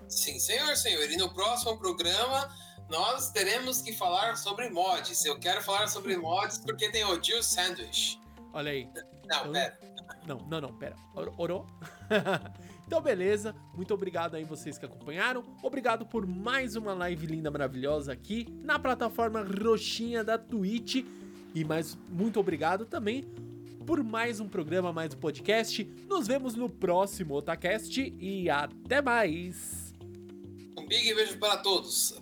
Sim, senhor, senhor. E no próximo programa nós teremos que falar sobre mods. Eu quero falar sobre mods porque tem o Jill Sandwich. Olha aí. Não, pera. Não, não, não, pera. Or- Orou? (laughs) então, beleza. Muito obrigado aí vocês que acompanharam. Obrigado por mais uma live linda, maravilhosa aqui na plataforma roxinha da Twitch. E mais muito obrigado também por mais um programa, mais um podcast. Nos vemos no próximo Otacast e até mais. Um big beijo para todos.